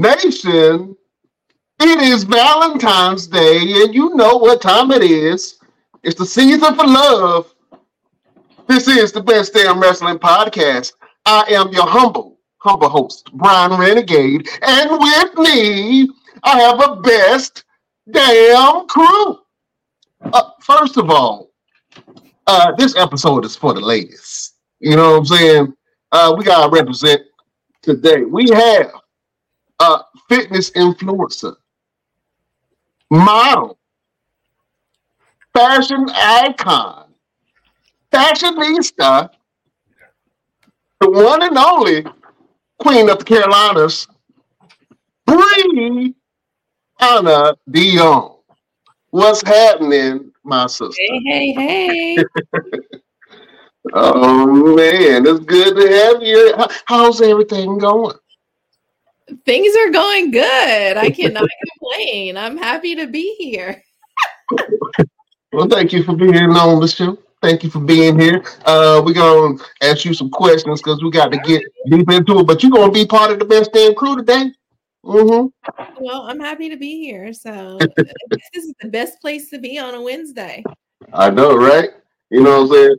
nation. It is Valentine's Day, and you know what time it is. It's the season for love. This is the best damn wrestling podcast. I am your humble, humble host, Brian Renegade, and with me, I have a best damn crew. Uh, first of all, uh, this episode is for the ladies. You know what I'm saying? Uh, we gotta represent today. We have a fitness influencer, model, fashion icon, fashionista, the one and only Queen of the Carolinas, Bree Anna Dion. What's happening, my sister? Hey, hey, hey. Oh man, it's good to have you. How's everything going? Things are going good. I cannot complain. I'm happy to be here. Well, thank you for being on the show. Thank you for being here. Uh, we're gonna ask you some questions because we got to get deep into it. But you're gonna be part of the best damn crew today. Mm-hmm. Well, I'm happy to be here. So this is the best place to be on a Wednesday. I know, right? You know what I'm saying?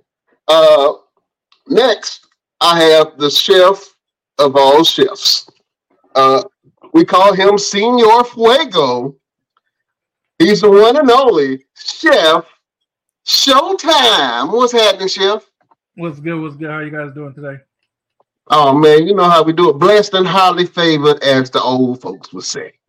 Uh, next, I have the chef of all chefs. Uh, we call him Senor Fuego. He's the one and only chef. Showtime. What's happening, chef? What's good? What's good? How you guys doing today? Oh man, you know how we do it. Blessed and highly favored, as the old folks would say.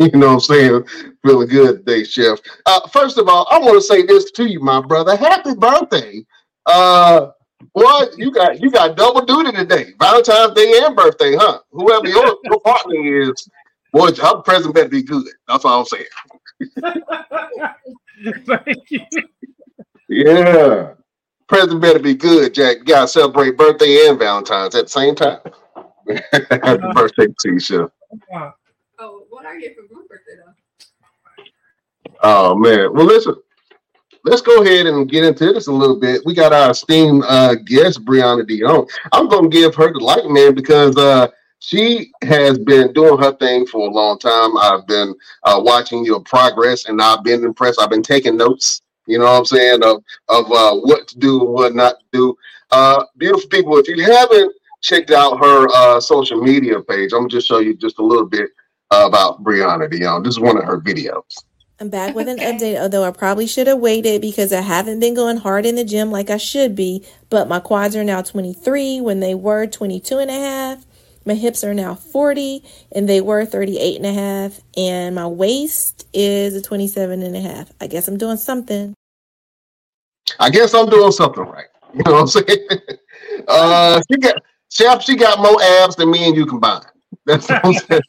You know what I'm saying? Feeling good today, Chef. Uh, first of all, I want to say this to you, my brother. Happy birthday. Uh boy, you got you got double duty today. Valentine's Day and birthday, huh? Whoever your, your partner is, boy, her present better be good. That's all I'm saying. Thank you. Yeah. Present better be good, Jack. You gotta celebrate birthday and Valentine's at the same time. Happy birthday to you, Chef. Uh, Oh, what are you for my birthday though? Oh man. Well, listen. Let's go ahead and get into this a little bit. We got our esteemed uh, guest, Brianna Dion. I'm going to give her the light, man, because uh, she has been doing her thing for a long time. I've been uh, watching your progress, and I've been impressed. I've been taking notes. You know what I'm saying of of uh, what to do and what not to do. Uh, beautiful people, if you haven't checked out her uh, social media page, I'm gonna just show you just a little bit about Brianna Dion. This is one of her videos. I'm back with an Okay. update, although I probably should have waited because I haven't been going hard in the gym like I should be. But my quads are now 23 when they were 22 and a half. My hips are now 40 and they were 38 and a half. And my waist is a 27 and a half. I guess I'm doing something. I guess I'm doing something right. You know what I'm saying? Uh, she got Chef, she got more abs than me and you combined. That's what I'm saying.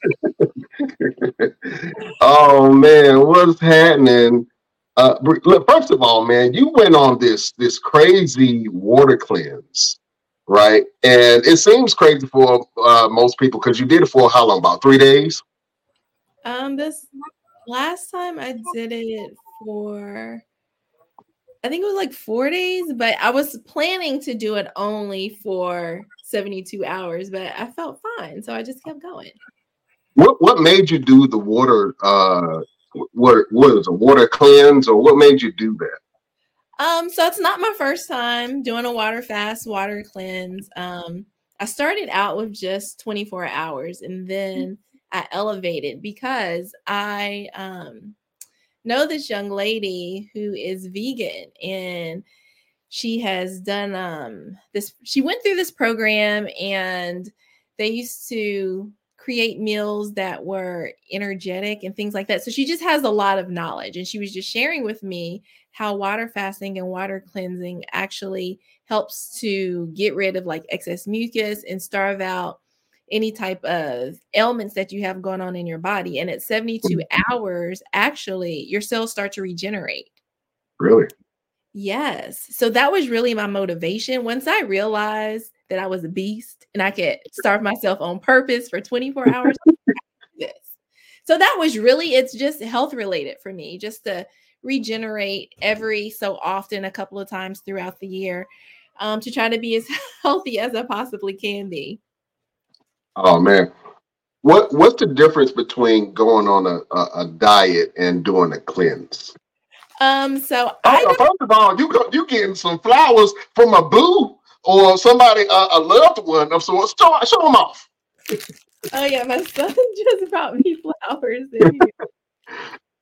oh man, what's happening? Uh, first of all, man, you went on this this crazy water cleanse, right? And it seems crazy for uh, most people because you did it for how long? About three days. Um, this last time I did it for, I think it was like four days, but I was planning to do it only for 72 hours, but I felt fine. So I just kept going. What what made you do the water? Uh, what what is a water cleanse, or what made you do that? Um, so it's not my first time doing a water fast, water cleanse. Um, I started out with just 24 hours and then I elevated because I um know this young lady who is vegan and she has done um this she went through this program and they used to create meals that were energetic and things like that. So she just has a lot of knowledge and she was just sharing with me how water fasting and water cleansing actually helps to get rid of like excess mucus and starve out any type of ailments that you have going on in your body. And at 72 hours, actually, your cells start to regenerate. Really? Yes. So that was really my motivation. Once I realized that I was a beast and I could starve myself on purpose for 24 hours, this. So that was really, it's just health related for me, just to regenerate every so often, a couple of times throughout the year, um, to try to be as healthy as I possibly can be. Oh man, what what's the difference between going on a, a, a diet and doing a cleanse? Um, so I Oh, first of all, you go, you getting some flowers from a boo or somebody uh, a loved one of sorts. Show, show them off. oh yeah, my son just brought me flowers.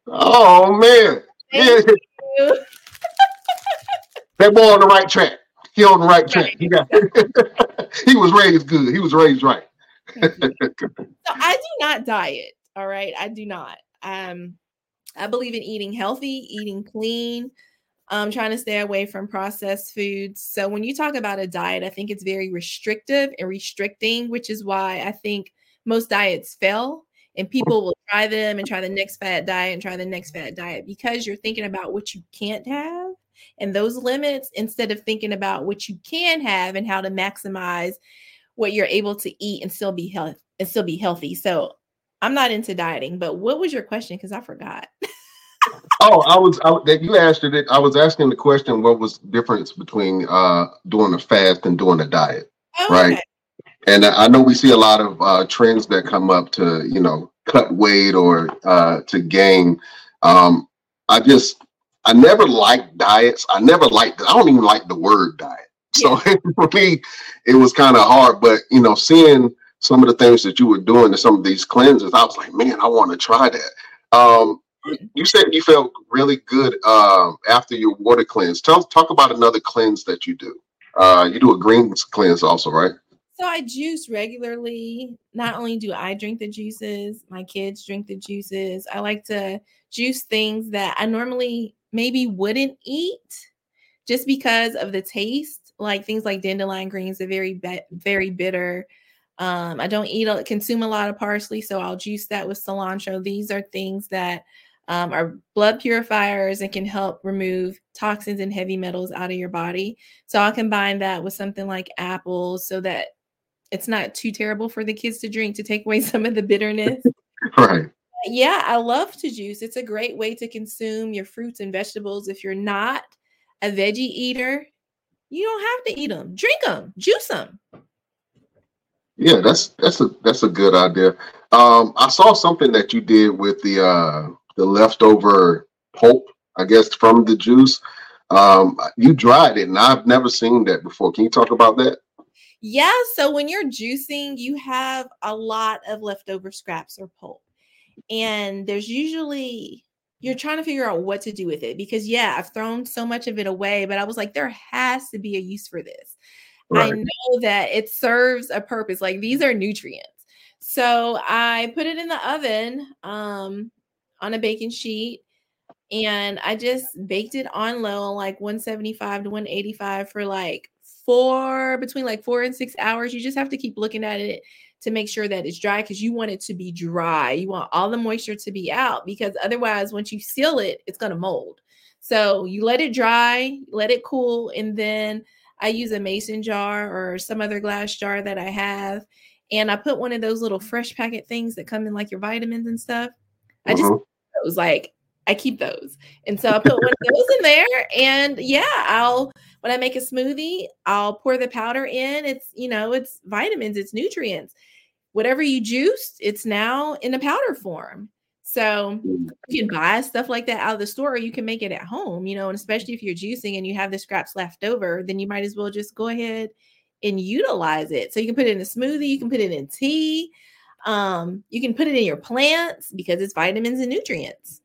Oh man, yeah, Thank you. that boy on the right track. He on the right track. He got. he was raised good. He was raised right. So I do not diet. All right. I do not. Um, I believe in eating healthy, eating clean, um, trying to stay away from processed foods. So when you talk about a diet, I think it's very restrictive and restricting, which is why I think most diets fail and people will try them and try the next fat diet and try the next fat diet because you're thinking about what you can't have and those limits instead of thinking about what you can have and how to maximize what you're able to eat and still be healthy and still be healthy. So I'm not into dieting, but what was your question? Because I forgot. Oh, I was I, that you asked it. I was asking the question: What was the difference between uh, doing a fast and doing a diet? Oh, Right. okay. And I know we see a lot of uh, trends that come up to, you know, cut weight or uh, to gain. Um, I just, I never liked diets. I never liked, I don't even like the word diet. So for me, it was kind of hard. But, you know, seeing some of the things that you were doing to some of these cleanses, I was like, man, I want to try that. Um, you said you felt really good um, after your water cleanse. Tell, talk about another cleanse that you do. Uh, you do a greens cleanse also, right? So I juice regularly. Not only do I drink the juices, my kids drink the juices. I like to juice things that I normally maybe wouldn't eat just because of the taste. Like things like dandelion greens are very bi- very bitter. Um, I don't eat a, consume a lot of parsley, so I'll juice that with cilantro. These are things that um, are blood purifiers and can help remove toxins and heavy metals out of your body. So I'll combine that with something like apples so that it's not too terrible for the kids to drink to take away some of the bitterness. Right. yeah, I love to juice. It's a great way to consume your fruits and vegetables. If you're not a veggie eater, you don't have to eat them. Drink them, juice them. Yeah, that's that's a that's a good idea. Um, I saw something that you did with the uh the leftover pulp, I guess, from the juice. Um, you dried it, and I've never seen that before. Can you talk about that? Yeah, so when you're juicing, you have a lot of leftover scraps or pulp. And there's usually you're trying to figure out what to do with it because yeah, I've thrown so much of it away, but I was like there has to be a use for this. I know that it serves a purpose. Like these are nutrients. So I put it in the oven um on a baking sheet and I just baked it on low, like 175 to 185 for like four between like four and six hours. You just have to keep looking at it to make sure that it's dry because you want it to be dry. You want all the moisture to be out because otherwise, once you seal it, it's going to mold. So you let it dry, let it cool, and then I use a mason jar or some other glass jar that I have. And I put one of those little fresh packet things that come in like your vitamins and stuff. I just Mhm. those like I keep those. And so I put one of those in there and yeah, I'll when I make a smoothie, I'll pour the powder in. It's, you know, it's vitamins, it's nutrients. Whatever you juiced, it's now in a powder form. So you can buy stuff like that out of the store or you can make it at home, you know, and especially if you're juicing and you have the scraps left over, then you might as well just go ahead and utilize it. So you can put it in a smoothie, you can put it in tea, um, you can put it in your plants because it's vitamins and nutrients.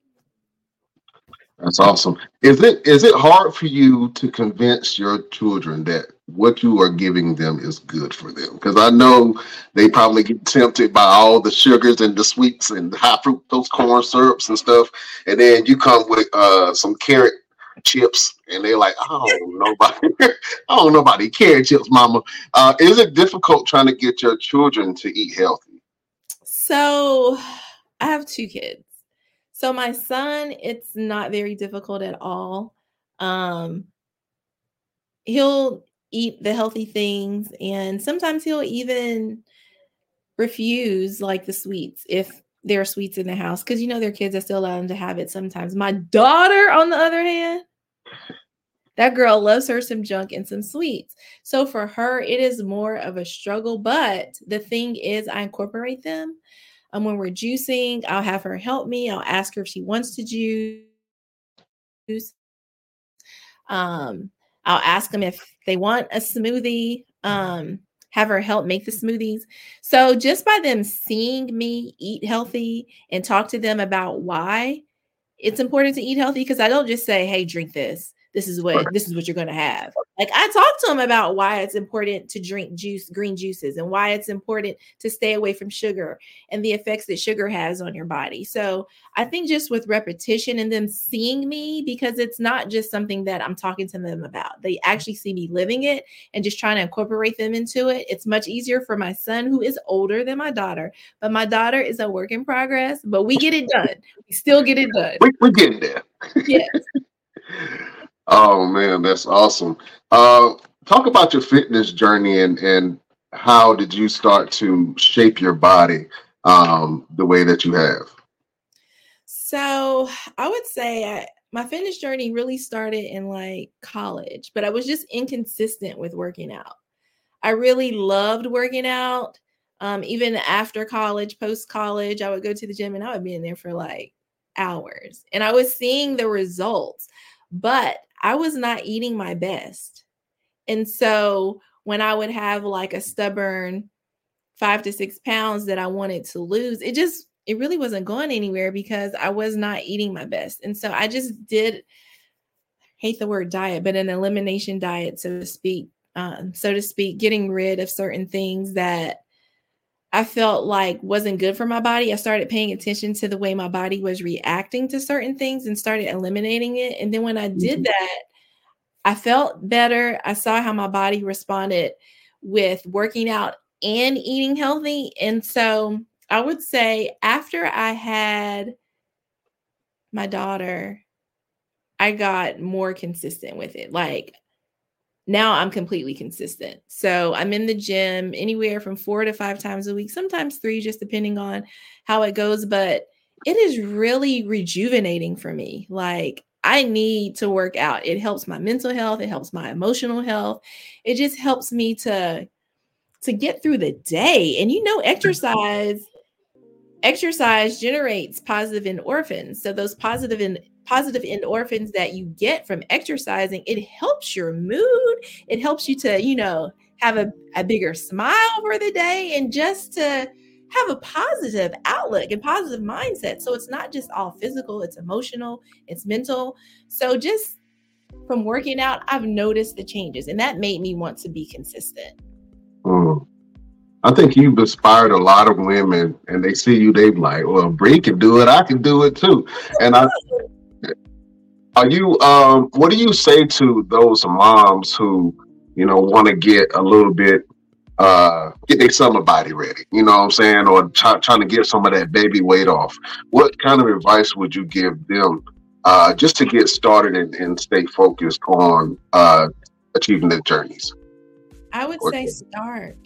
That's awesome. Is it is it hard for you to convince your children that what you are giving them is good for them? Because I know they probably get tempted by all the sugars and the sweets and high fructose corn syrups and stuff, and then you come with uh, some carrot chips, and they're like, "I don't nobody, I don't about carrot chips, Mama." Uh, is it difficult trying to get your children to eat healthy? So I have two kids. So my son, it's not very difficult at all. Um, he'll eat the healthy things, and sometimes he'll even refuse like the sweets if there are sweets in the house because you know their kids. I still allow them to have it sometimes. My daughter, on the other hand, that girl loves her some junk and some sweets. So for her, it is more of a struggle. But the thing is, I incorporate them. Um, when we're juicing, I'll have her help me. I'll ask her if she wants to juice. Um, I'll ask them if they want a smoothie. Um, have her help make the smoothies. So just by them seeing me eat healthy and talk to them about why it's important to eat healthy, because I don't just say, hey, drink this this is what this is what you're going to have. Like i talked to him about why it's important to drink juice green juices and why it's important to stay away from sugar and the effects that sugar has on your body. So i think just with repetition and them seeing me because it's not just something that i'm talking to them about. They actually see me living it and just trying to incorporate them into it. It's much easier for my son who is older than my daughter but my daughter is a work in progress but we get it done. We still get it done. We, we're getting there. Yes Oh man, that's awesome. Uh, talk about your fitness journey and and how did you start to shape your body um, the way that you have? So I would say I, my fitness journey really started in like college, but I was just inconsistent with working out. I really loved working out. Um, even after college, post college, I would go to the gym and I would be in there for like hours and I was seeing the results. But I was not eating my best. And so when I would have like a stubborn five to six pounds that I wanted to lose, it just, it really wasn't going anywhere because I was not eating my best. And so I just did hate the word diet, but an elimination diet, so to speak, um, so to speak, getting rid of certain things that I felt like wasn't good for my body. I started paying attention to the way my body was reacting to certain things and started eliminating it. And then when I did mm-hmm. that, I felt better. I saw how my body responded with working out and eating healthy. And so I would say after I had my daughter, I got more consistent with it. Like now I'm completely consistent. So I'm in the gym anywhere from four to five times a week, sometimes three, just depending on how it goes. But it is really rejuvenating for me. Like I need to work out. It helps my mental health, it helps my emotional health. It just helps me to to get through the day. And you know exercise exercise generates positive endorphins. So those positive positive endorphins that you get from exercising, it helps your mood. It helps you to, you know, have a, a bigger smile for the day and just to have a positive outlook and positive mindset. So it's not just all physical, it's emotional, it's mental. So just from working out, I've noticed the changes and that made me want to be consistent. Mm. I think you've inspired a lot of women and they see you, they like, well, Bree can do it, I can do it too. And I are you um what do you say to those moms who, you know, want to get a little bit uh get their summer body ready, you know what I'm saying, or try, trying to get some of that baby weight off? What kind of advice would you give them uh just to get started and, and stay focused on uh achieving their journeys? I would or, say start.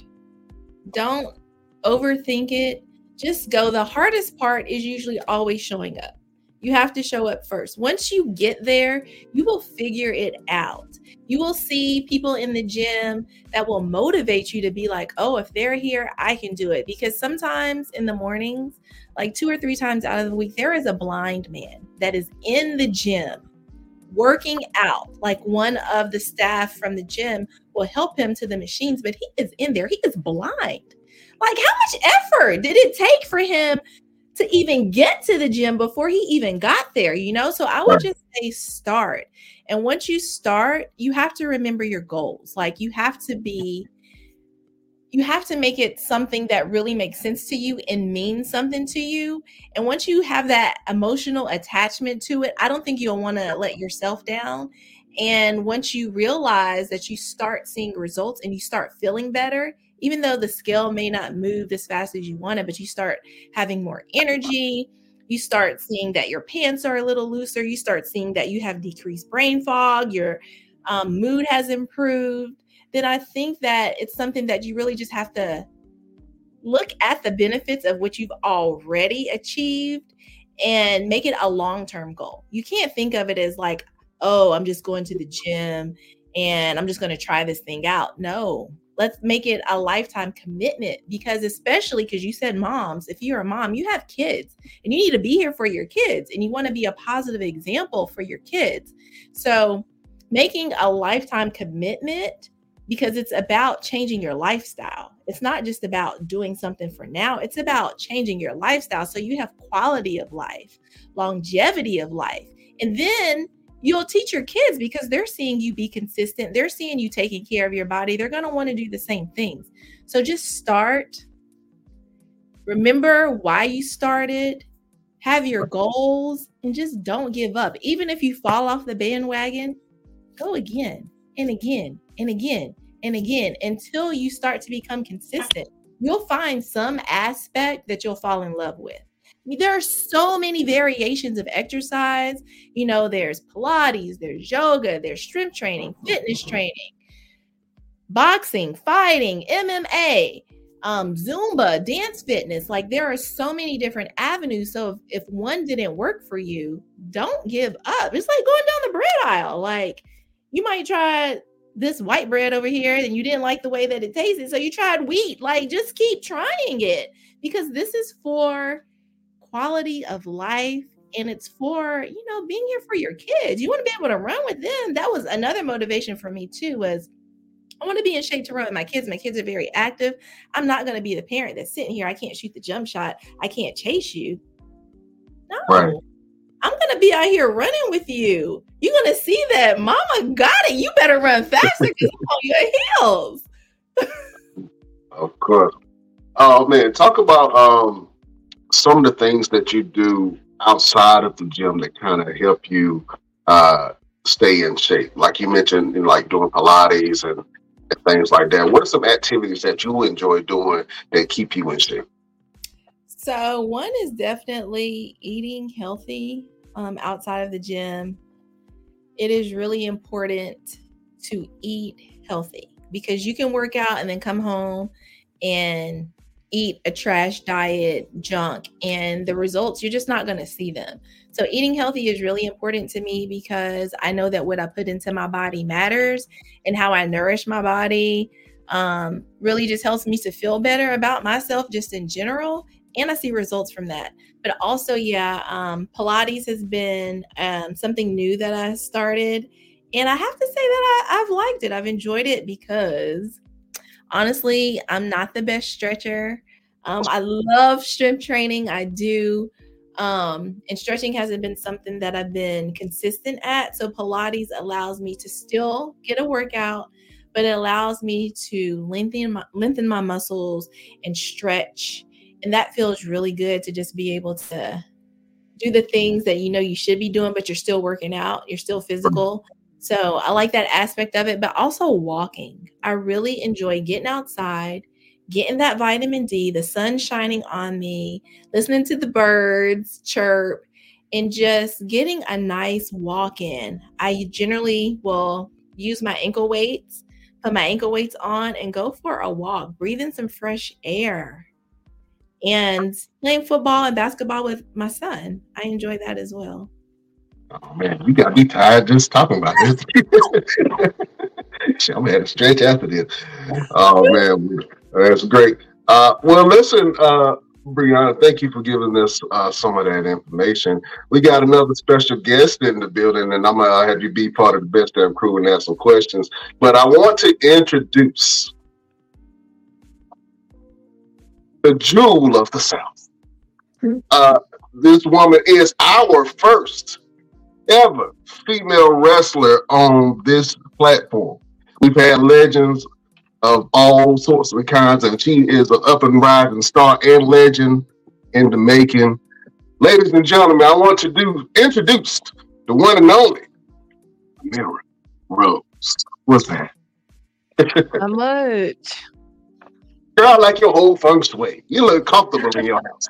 Don't overthink it. Just go. The hardest part is usually always showing up. You have to show up first. Once you get there, you will figure it out. You will see people in the gym that will motivate you to be like, oh, if they're here, I can do it. Because sometimes in the mornings, like two or three times out of the week, there is a blind man that is in the gym working out. Like one of the staff from the gym will help him to the machines, but he is in there. He is blind. Like, how much effort did it take for him to even get to the gym before he even got there, you know? So I would just say start. And once you start, you have to remember your goals. Like you have to be you have to make it something that really makes sense to you and means something to you. And once you have that emotional attachment to it, I don't think you'll want to let yourself down. And once you realize that you start seeing results and you start feeling better, even though the scale may not move as fast as you want it, but you start having more energy. You start seeing that your pants are a little looser. You start seeing that you have decreased brain fog. Your um, mood has improved. Then I think that it's something that you really just have to look at the benefits of what you've already achieved and make it a long-term goal. You can't think of it as like, oh, I'm just going to the gym and I'm just going to try this thing out. No, let's make it a lifetime commitment because especially because you said moms if you're a mom you have kids and you need to be here for your kids and you want to be a positive example for your kids. So making a lifetime commitment because it's about changing your lifestyle. It's not just about doing something for now it's about changing your lifestyle so you have quality of life longevity of life. And then you'll teach your kids because they're seeing you be consistent. They're seeing you taking care of your body. They're going to want to do the same things. So just start. Remember why you started, have your goals, and just don't give up. Even if you fall off the bandwagon, go again and again and again and again until you start to become consistent. You'll find some aspect that you'll fall in love with there are so many variations of exercise. You know, there's Pilates, there's yoga, there's strength training, fitness training, boxing, fighting, MMA, um, Zumba, dance fitness. Like there are so many different avenues. So if, if one didn't work for you, don't give up. It's like going down the bread aisle. Like you might try this white bread over here and you didn't like the way that it tasted. So you tried wheat. Like just keep trying it because this is for quality of life and it's for you know being here for your kids you want to be able to run with them that was another motivation for me too was I want to be in shape to run with my kids. My kids are very active. I'm not going to be the parent that's sitting here. I can't shoot the jump shot. I can't chase you. No. Right. I'm going to be out here running with you. You're going to see that mama got it. You better run faster because I'm on your heels. of course. Oh man, talk about um some of the things that you do outside of the gym that kind of help you uh, stay in shape? Like you mentioned, you know, like doing Pilates and, and things like that. What are some activities that you enjoy doing that keep you in shape? So one is definitely eating healthy um, outside of the gym. It is really important to eat healthy because you can work out and then come home and eat a trash diet junk and the results you're just not going to see them. So eating healthy is really important to me because i know that what i put into my body matters and how i nourish my body um, really just helps me to feel better about myself just in general and i see results from that. But also yeah um, pilates has been um, something new that i started and i have to say that I, i've liked it. I've enjoyed it because honestly, I'm not the best stretcher. Um, I love strength training. I do. Um, and stretching hasn't been something that I've been consistent at. So Pilates allows me to still get a workout, but it allows me to lengthen my lengthen my muscles and stretch. And that feels really good to just be able to do the things that you know you should be doing, but you're still working out, you're still physical. So I like that aspect of it, but also walking. I really enjoy getting outside, getting that vitamin D, the sun shining on me, listening to the birds chirp, and just getting a nice walk in. I generally will use my ankle weights, put my ankle weights on, and go for a walk, breathing some fresh air. And playing football and basketball with my son. I enjoy that as well. Oh man, you got me tired just talking about this. I'm gonna stretch after this. Oh man, that's great. Uh, well, listen, uh, Brianna, thank you for giving us uh, some of that information. We got another special guest in the building, and I'm gonna have you be part of the best damn crew and ask some questions. But I want to introduce the jewel of the South. Hmm. Uh, this woman is our first ever female wrestler on this platform. We've had legends of all sorts of kinds, and she is an up and rising star and legend in the making. Ladies and gentlemen, I want to do introduce the one and only Mira Rose. What's that? How much? Girl, I like your whole feng shui. You look comfortable in your house.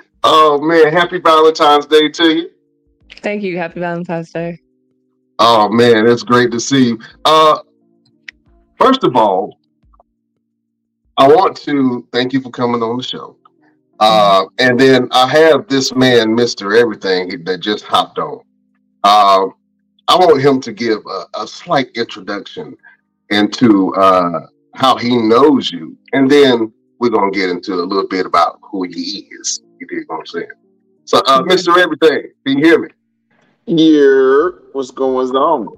oh man, happy Valentine's Day to you. Thank you. Happy Valentine's Day. Oh man, it's great to see you. Uh First of all, I want to thank you for coming on the show. Uh, and then I have this man, Mister Everything, that just hopped on. Uh, I want him to give a, a slight introduction into uh, how he knows you, and then we're gonna get into a little bit about who he is. You dig what I'm saying? So, uh, Mister Everything, can you hear me? Yeah, what's going on?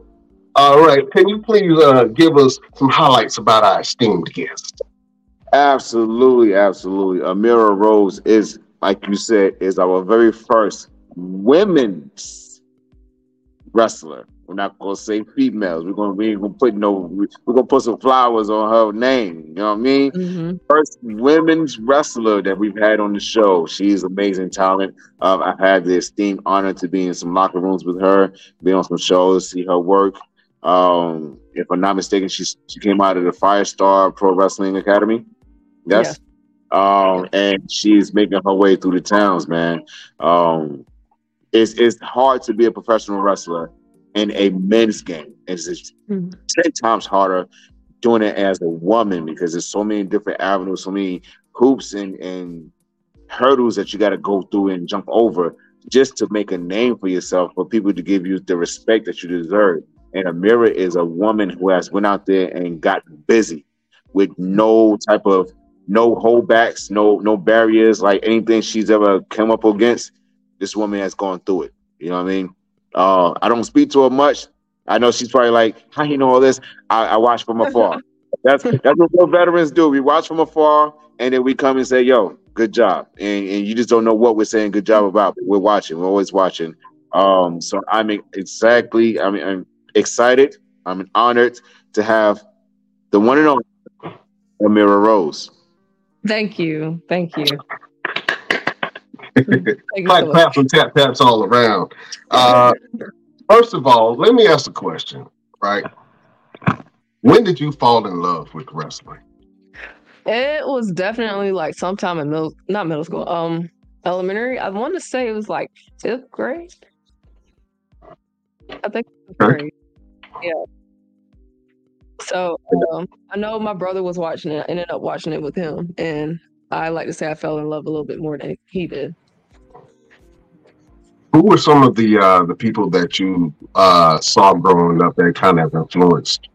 All right. Can you please uh, give us some highlights about our esteemed guest? Absolutely, absolutely. Ameera Roze is, like you said, is our very first women's wrestler. We're not gonna say females. We're gonna we ain't gonna put no. We're gonna put some flowers on her name. You know what I mean? Mhm. First women's wrestler that we've had on the show. She's amazing talent. Um, I've had the esteemed honor to be in some locker rooms with her, be on some shows, see her work. Um, if I'm not mistaken, she she came out of the Firestar Pro Wrestling Academy. Yes. Um, and she's making her way through the towns, man. Um, it's it's hard to be a professional wrestler in a men's game. It's just Mhm. ten times harder doing it as a woman because there's so many different avenues, so many hoops and and hurdles that you got to go through and jump over just to make a name for yourself for people to give you the respect that you deserve. And Ameera is a woman who has went out there and got busy with no type of no holdbacks, no no barriers, like anything she's ever come up against. This woman has gone through it. You know what I mean? Uh, I don't speak to her much. I know she's probably like, "How you know all this?" I, I watch from afar. that's that's what real veterans do. We watch from afar, and then we come and say, "Yo, good job." And, and you just don't know what we're saying good job about. But we're watching. We're always watching. Um, so I'm exactly. I mean, I'm excited. I'm honored to have the one and only Ameera Roze. Thank you. Thank you. Clap, so and tap taps all around. Uh, first of all, let me ask a question. Right? When did you fall in love with wrestling? It was definitely like sometime in middle, not middle school, um, elementary. I want to say it was like fifth grade. I think fifth Okay. grade. Yeah. So um, I know my brother was watching it. I ended up watching it with him, and I like to say I fell in love a little bit more than he did. Who were some of the uh, the people that you uh, saw growing up that kind of influenced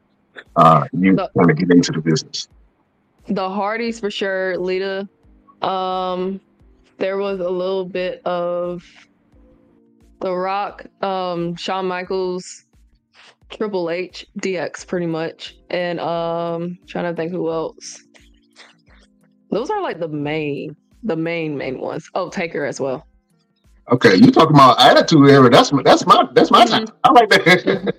uh, you So- kind of get into the business? the Hardys for sure, Lita. Um, there was a little bit of The Rock, um, Shawn Michaels, Triple H, DX, pretty much, and um, trying to think who else. Those are like the main, the main main ones. Oh, Taker as well. Okay, you talking about attitude era? That's my that's my that's my time. I like that.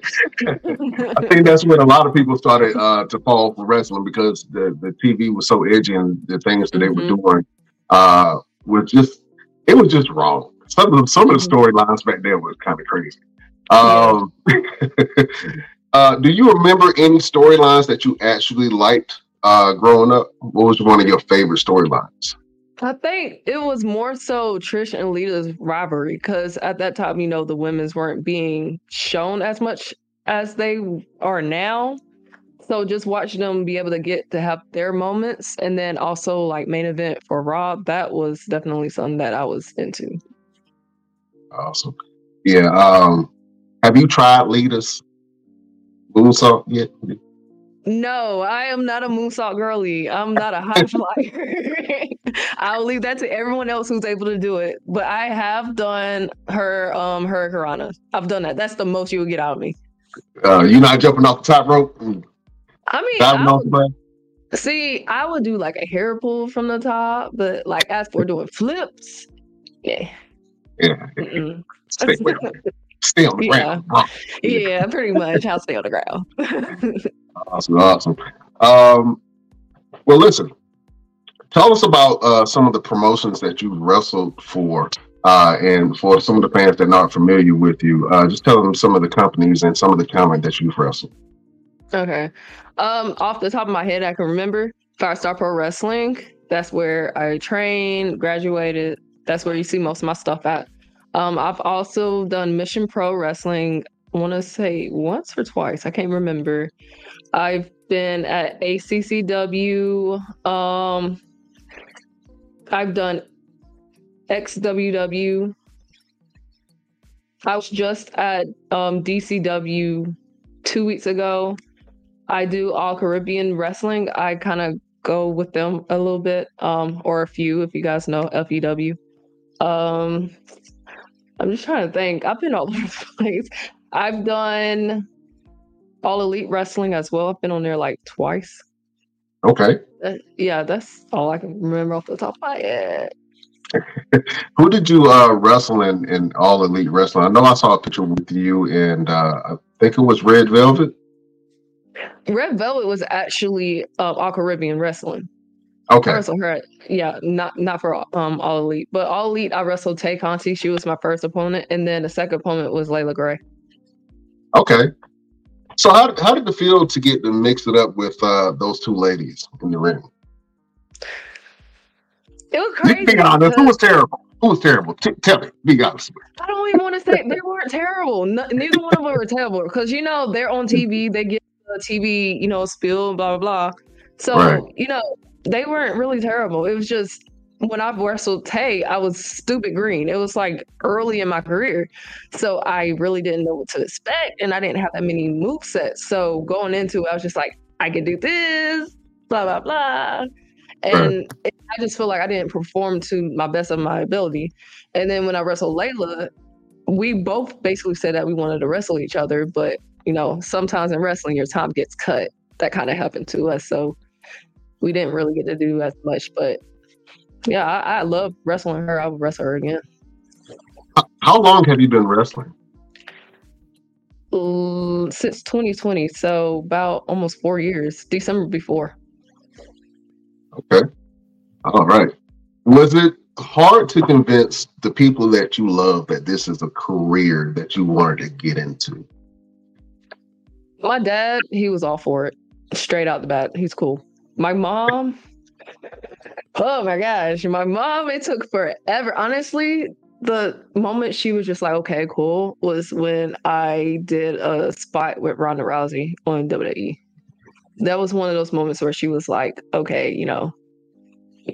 I think that's when a lot of people started uh, to fall for wrestling because the, the TV was so edgy and the things that they were doing uh, was just it was just wrong. Some of the, some of the storylines back then was kind of crazy. Um, uh, do you remember any storylines that you actually liked uh, growing up? What was one of your favorite storylines? I think it was more so Trish and Lita's rivalry because at that time, you know, the women's weren't being shown as much as they are now. So just watching them be able to get to have their moments and then also like main event for Raw, that was definitely something that I was into. Awesome. Yeah. Um, have you tried Lita's moonsault yet? No, I am not a moonsault girly. I'm not a high flyer. I'll leave that to everyone else who's able to do it. But I have done her um her Karana. I've done that. That's the most you would get out of me. Uh, you're not jumping off the top rope? I mean, I would, see, I would do like a hair pull from the top, but like as for doing flips, yeah, Yeah. mm-mm. Stay, away from it. Stay on the ground. Oh, yeah, pretty much. I'll stay on the ground. Awesome. Awesome. Um, well, listen. Tell us about uh, some of the promotions that you wrestled for, uh, and for some of the fans that are not familiar with you, uh, just tell them some of the companies and some of the talent that you've wrestled. Okay. Um, off the top of my head, I can remember Firestar Pro Wrestling. That's where I trained, graduated. That's where you see most of my stuff at. Um, I've also done Mission Pro Wrestling. I want to say once or twice. I can't remember. I've been at ACCW. Um, I've done XWW. I was just at um, DCW two weeks ago. I do all Caribbean wrestling. I kind of go with them a little bit, um, or a few, if you guys know FEW. Um, I'm just trying to think. I've been all over the place. I've done all elite wrestling as well. I've been on there like twice. Okay. Uh, yeah, that's all I can remember off the top of my head. Who did you uh, wrestle in, in All Elite Wrestling? I know I saw a picture with you, and uh, I think it was Red Velvet. Red Velvet was actually um, all Caribbean wrestling. Okay. I wrestled her, at, yeah, not not for um all elite, but all elite. I wrestled Tay Conti. She was my first opponent, and then the second opponent was Leila Grey. Okay. So how how did it feel to get to mix it up with uh, those two ladies in the ring? It was crazy. Be honest. Who was terrible? Who was terrible? T- tell me. Be honest. I don't even want to say they weren't terrible. No, neither one of them were terrible because you know they're on TV. They get the TV, you know, spill, blah blah blah. So Right. you know they weren't really terrible. It was just when I wrestled Tay, I was stupid green. It was like early in my career, so I really didn't know what to expect, and I didn't have that many move sets. So going into it, I was just like, I can do this, blah blah blah, and it, I just feel like I didn't perform to my best of my ability. And then when I wrestled Leila, we both basically said that we wanted to wrestle each other, but you know, sometimes in wrestling your time gets cut. That kind of happened to us, so we didn't really get to do as much. But yeah, I, I love wrestling her. I would wrestle her again. How, long have you been wrestling? Mm, Since 2020, so about almost four years. December before. Okay. All right. Was it hard to convince the people that you love that this is a career that you wanted to get into? My dad, he was all for it, straight out the bat. He's cool. My mom, oh my gosh, my mom, it took forever. Honestly, the moment she was just like, okay, cool, was when I did a spot with Ronda Rousey on WWE. That was one of those moments where she was like, okay, you know,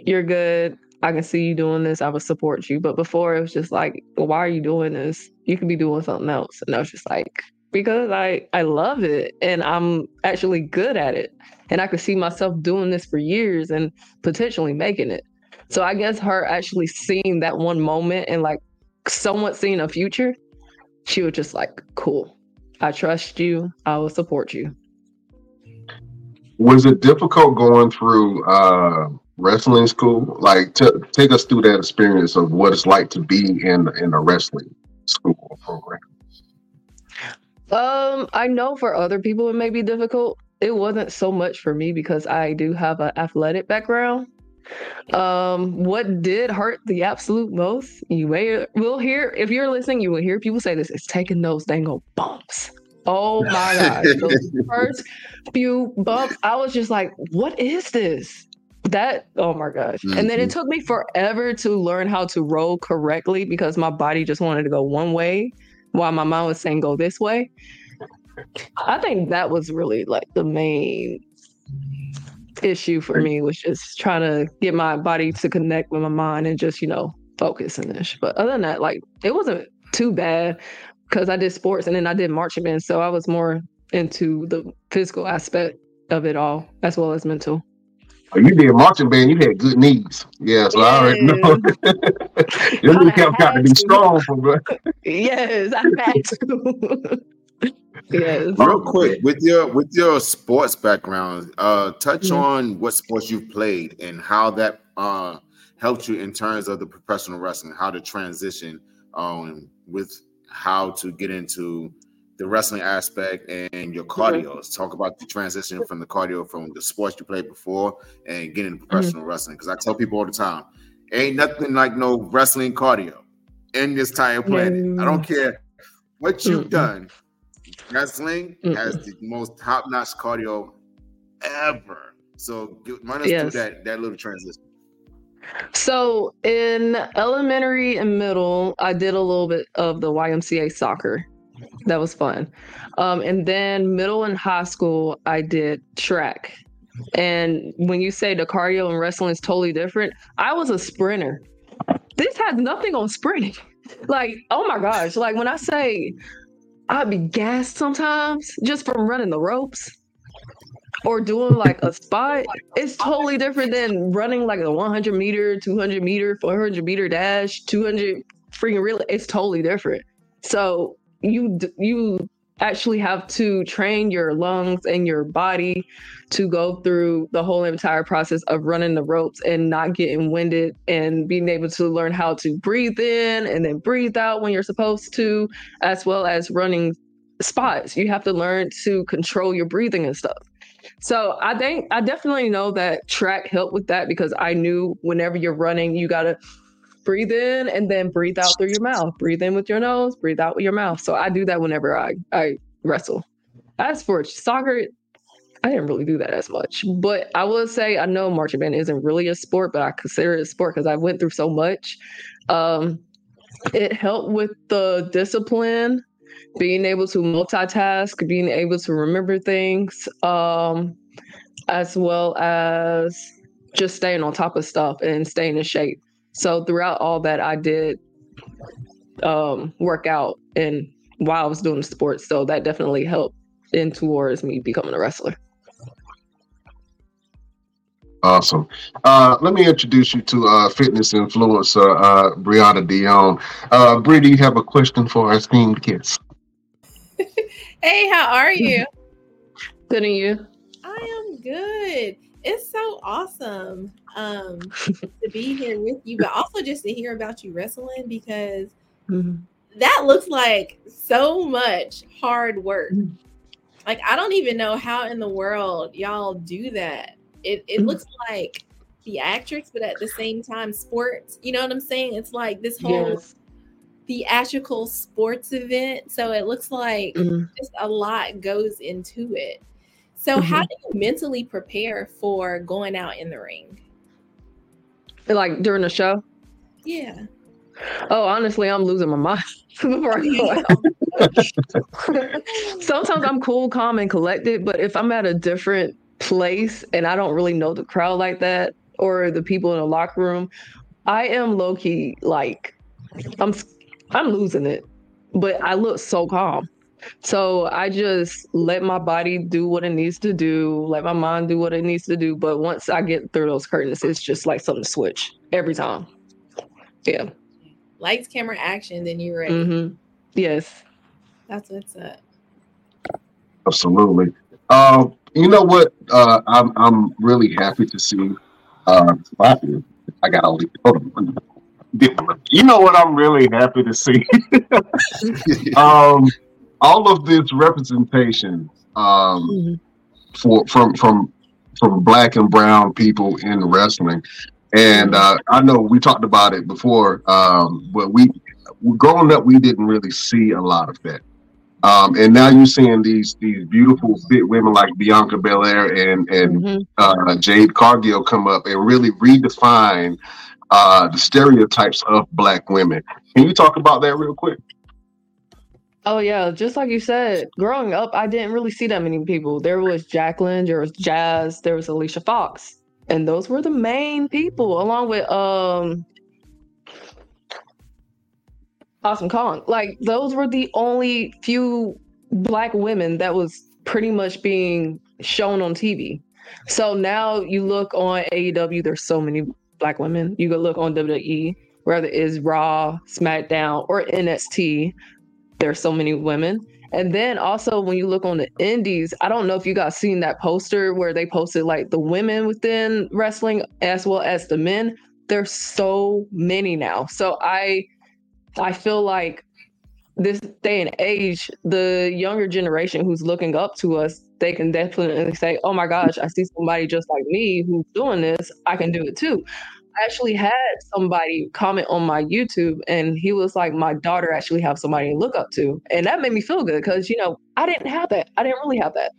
you're good. I can see you doing this. I would support you. But before it was just like, why are you doing this? You could be doing something else. And I was just like, because I I love it and I'm actually good at it. And I could see myself doing this for years and potentially making it. So I guess her actually seeing that one moment and like somewhat seeing a future, she was just like, cool. I trust you. I will support you. Was it difficult going through uh, wrestling school? Like, t- take us through that experience of what it's like to be in in a wrestling school program. Um, I know for other people it may be difficult. It wasn't so much for me because I do have an athletic background. Um, what did hurt the absolute most, you may will hear if you're listening, you will hear people say this, it's taking those dang old bumps. Oh my gosh. Those first few bumps, I was just like, what is this? That oh my gosh. And then it took me forever to learn how to roll correctly because my body just wanted to go one way while my mind was saying go this way. I think that was really like the main issue for me was just trying to get my body to connect with my mind and just, you know, focus in this. But other than that, like it wasn't too bad because I did sports and then I did marching band. So I was more into the physical aspect of it all as well as mental. Oh, you did marching band. You had good knees. Yeah, so I already know. Your knees kept got to be strong for Yes, I had to. yes. Real quick, with your with your sports background, uh, touch Mhm. on what sports you've played and how that uh helped you in terms of the professional wrestling, how to transition um with how to get into the wrestling aspect and your cardio. Let's talk about the transition from the cardio from the sports you played before and getting into professional wrestling. Because I tell people all the time, ain't nothing like no wrestling cardio in this entire planet. I don't care what you've Mm-mm. done. Wrestling Mm-mm. has the most top-notch cardio ever. So run us Yes. through that that little transition. So in elementary and middle, I did a little bit of the YMCA soccer. That was fun. Um, and then middle and high school, I did track. And when you say the cardio and wrestling is totally different, I was a sprinter. This has nothing on sprinting. Like, oh my gosh. Like when I say I'd be gassed sometimes just from running the ropes or doing like a spot, it's totally different than running like a 100 meter, 200 meter, 400 meter dash, 200 freaking relay. It's totally different. So you you actually have to train your lungs and your body to go through the whole entire process of running the ropes and not getting winded and being able to learn how to breathe in and then breathe out when you're supposed to, as well as running spots. You have to learn to control your breathing and stuff. So I think I definitely know that track helped with that because I knew whenever you're running, you gotta breathe in and then breathe out through your mouth. Breathe in with your nose, breathe out with your mouth. So I do that whenever I, I wrestle. As for soccer, I didn't really do that as much. But I will say I know marching band isn't really a sport, but I consider it a sport because I went through so much. Um, it helped with the discipline, being able to multitask, being able to remember things, um, as well as just staying on top of stuff and staying in shape. So throughout all that, I did um, work out and while I was doing sports. So that definitely helped in towards me becoming a wrestler. Awesome. Uh, let me introduce you to uh, fitness influencer uh, Brianna Dion. Uh, Bri, do you have a question for our esteemed kids? hey, how are you? Good, and you? I am good. It's so awesome um, to be here with you, but also just to hear about you wrestling because mm-hmm. that looks like so much hard work. Mm-hmm. Like I don't even know how in the world y'all do that. It it mm-hmm. looks like theatrics, but at the same time sports. You know what I'm saying? It's like this whole yes. theatrical sports event. So it looks like mm-hmm. just a lot goes into it. So, mm-hmm. how do you mentally prepare for going out in the ring? Like during the show? Yeah. Oh, honestly, I'm losing my mind before I go out. Sometimes I'm cool, calm, and collected, but if I'm at a different place and I don't really know the crowd like that or the people in the locker room, I am low key like I'm I'm losing it, but I look so calm. So I just let my body do what it needs to do, let my mind do what it needs to do. But once I get through those curtains, it's just like something to switch every time. Yeah. Lights, camera, action, then you're ready. Mm-hmm. Yes. That's what's up. Absolutely. Uh, you know what? Uh, I'm I'm really happy to see. Uh, I got all the. You know what? I'm really happy to see. um, all of this representation um, mm-hmm. for from from from black and brown people in wrestling. And mm-hmm. uh, I know we talked about it before, um, but we growing up we didn't really see a lot of that. Um, and now you're seeing these these beautiful fit women like Bianca Belair and and mm-hmm. uh, Jade Cargill come up and really redefine uh, the stereotypes of black women. Can you talk about that real quick? Oh yeah, just like you said, growing up, I didn't really see that many people. There was Jacqueline, there was Jazz, there was Alicia Fox, and those were the main people, along with um Awesome Kong. Like those were the only few black women that was pretty much being shown on TV. So now you look on AEW, there's so many black women. You go look on WWE, whether it's Raw, SmackDown, or NXT there's so many women. And then also when you look on the indies, I don't know if you guys seen that poster where they posted like the women within wrestling as well as the men. There's so many now. So I I feel like this day and age, the younger generation who's looking up to us, they can definitely say, Oh my gosh, I see somebody just like me who's doing this. I can do it too. I actually had somebody comment on my YouTube and he was like, My daughter actually have somebody to look up to. And that made me feel good because, you know, I didn't have that. I didn't really have that.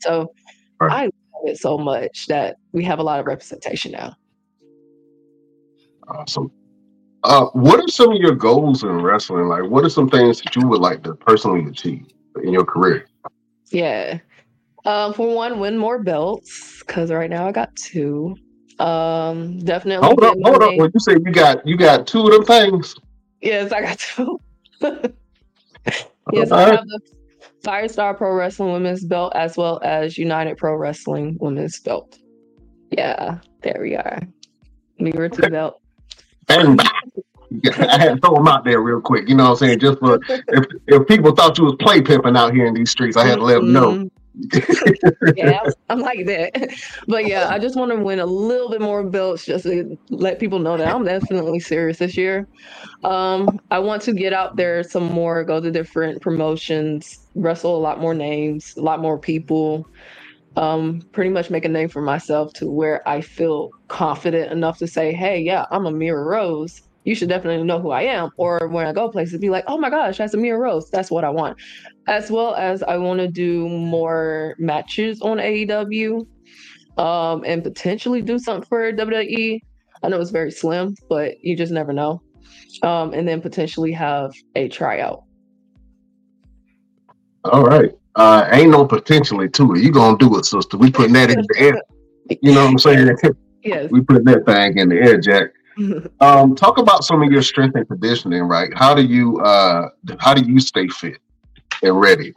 So right. I love it so much that we have a lot of representation now. Awesome. Uh, what are some of your goals in wrestling? Like, what are some things that you would like to personally achieve in your career? Yeah. Um, for one, win more belts because right now I got two. Um, definitely. Hold up, hold up. When you say you got you got two of them things, Yes, I got two. yes, I have the Firestar Pro Wrestling Women's Belt as well as United Pro Wrestling Women's Belt. Yeah, there we are. We were two belt. and I had to throw them out there real quick. You know what I'm saying? Just for if if people thought you was play pimping out here in these streets, I had to let them know. Yeah, I'm- I'm like that. But yeah, I just want to win a little bit more belts just to let people know that I'm definitely serious this year. Um, I want to get out there some more, go to different promotions, wrestle a lot more names, a lot more people. Um, pretty much make a name for myself to where I feel confident enough to say, hey, yeah, I'm Ameera Roze. You should definitely know who I am. Or when I go places, be like, oh my gosh, that's Ameera Roze. That's what I want as well as I want to do more matches on AEW, um, and potentially do something for WWE. I know it's very slim, but you just never know. Um, and then potentially have a tryout. All right. Uh, ain't no potentially to it. You gonna do it, sister. We putting that in the air. You know what I'm saying? Yes. we put that thing in the air, Jack. Um, talk about some of your strength and conditioning, right? How do you uh how do you stay fit and ready?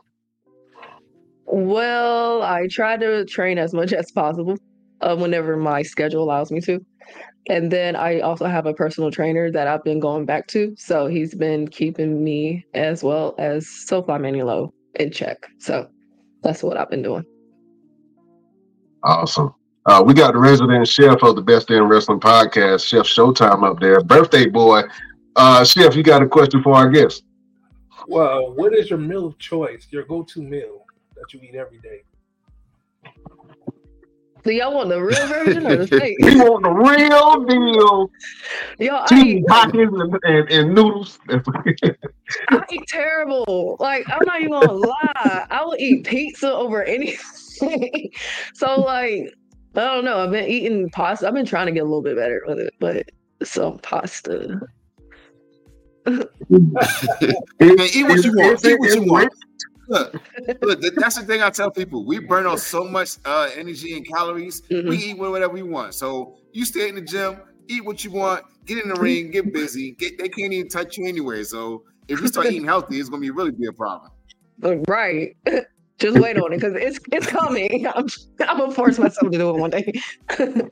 well, I try to train as much as possible uh, whenever my schedule allows me to. And then I also have a personal trainer that I've been going back to. So he's been keeping me as well as SoFly Manulo in check. So that's what I've been doing. Awesome. Uh, we got the resident chef of the Best Damn Wrestling podcast, Chef Showtime up there. Birthday boy. Uh, chef, you got a question for our guest? Well, what is your meal of choice? Your go-to meal that you eat every day? So y'all want the real version or the fake? We want the real deal. Yo, I Cheese eat, pockets and, and, and noodles. I eat terrible. Like I'm not even gonna lie. I will eat pizza over anything. so like I don't know. I've been eating pasta. I've been trying to get a little bit better with it, but some pasta. Man, eat what you want. Eat what you want. Look, look, that's the thing I tell people. We burn off so much uh, energy and calories. We Mhm. eat whatever we want. So you stay in the gym, eat what you want, get in the ring, get busy. Get, they can't even touch you anyway. So if you start eating healthy, it's gonna be really be a problem. Right. Just wait on it because it's it's coming. I'm I'm gonna force myself to do it one day.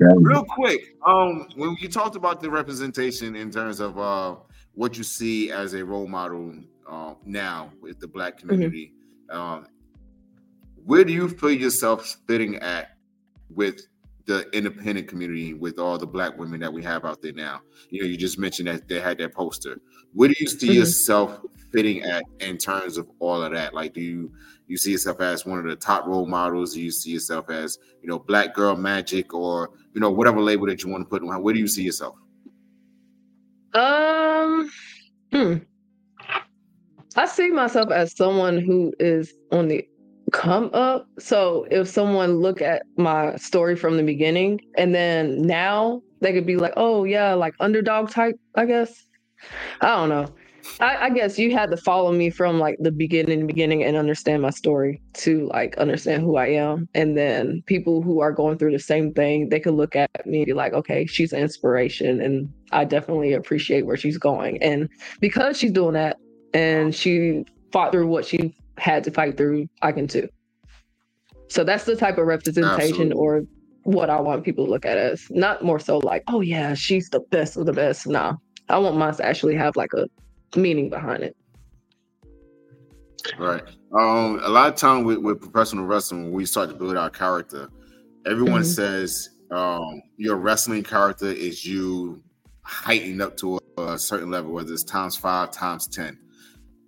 Real quick, um, when you talked about the representation in terms of uh, what you see as a role model uh, now with the black community, um, where do you feel yourself fitting at with the independent community, with all the black women that we have out there now? You know, you just mentioned that they had that poster. Where do you see Mhm. yourself fitting at in terms of all of that? Like, do you you see yourself as one of the top role models? Do you see yourself as you know, Black Girl Magic, or you know, whatever label that you want to put on? Where do you see yourself? Um, hmm. I see myself as someone who is on the come up. So if someone look at my story from the beginning and then now they could be like, oh yeah, like underdog type, I guess. I don't know. I, I guess you had to follow me from like the beginning, beginning, and understand my story to like understand who I am. And then people who are going through the same thing, they could look at me and be like, okay, she's an inspiration, and I definitely appreciate where she's going. And because she's doing that, and she fought through what she had to fight through, I can too. So that's the type of representation Absolutely. or what I want people to look at as not more so like, oh yeah, she's the best of the best. Nah, I want mine to actually have like a meaning behind it. Right. Um, a lot of time with, with professional wrestling, when we start to build our character, everyone Mhm. says um, your wrestling character is you heightened up to a, a certain level, whether it's times five, times ten.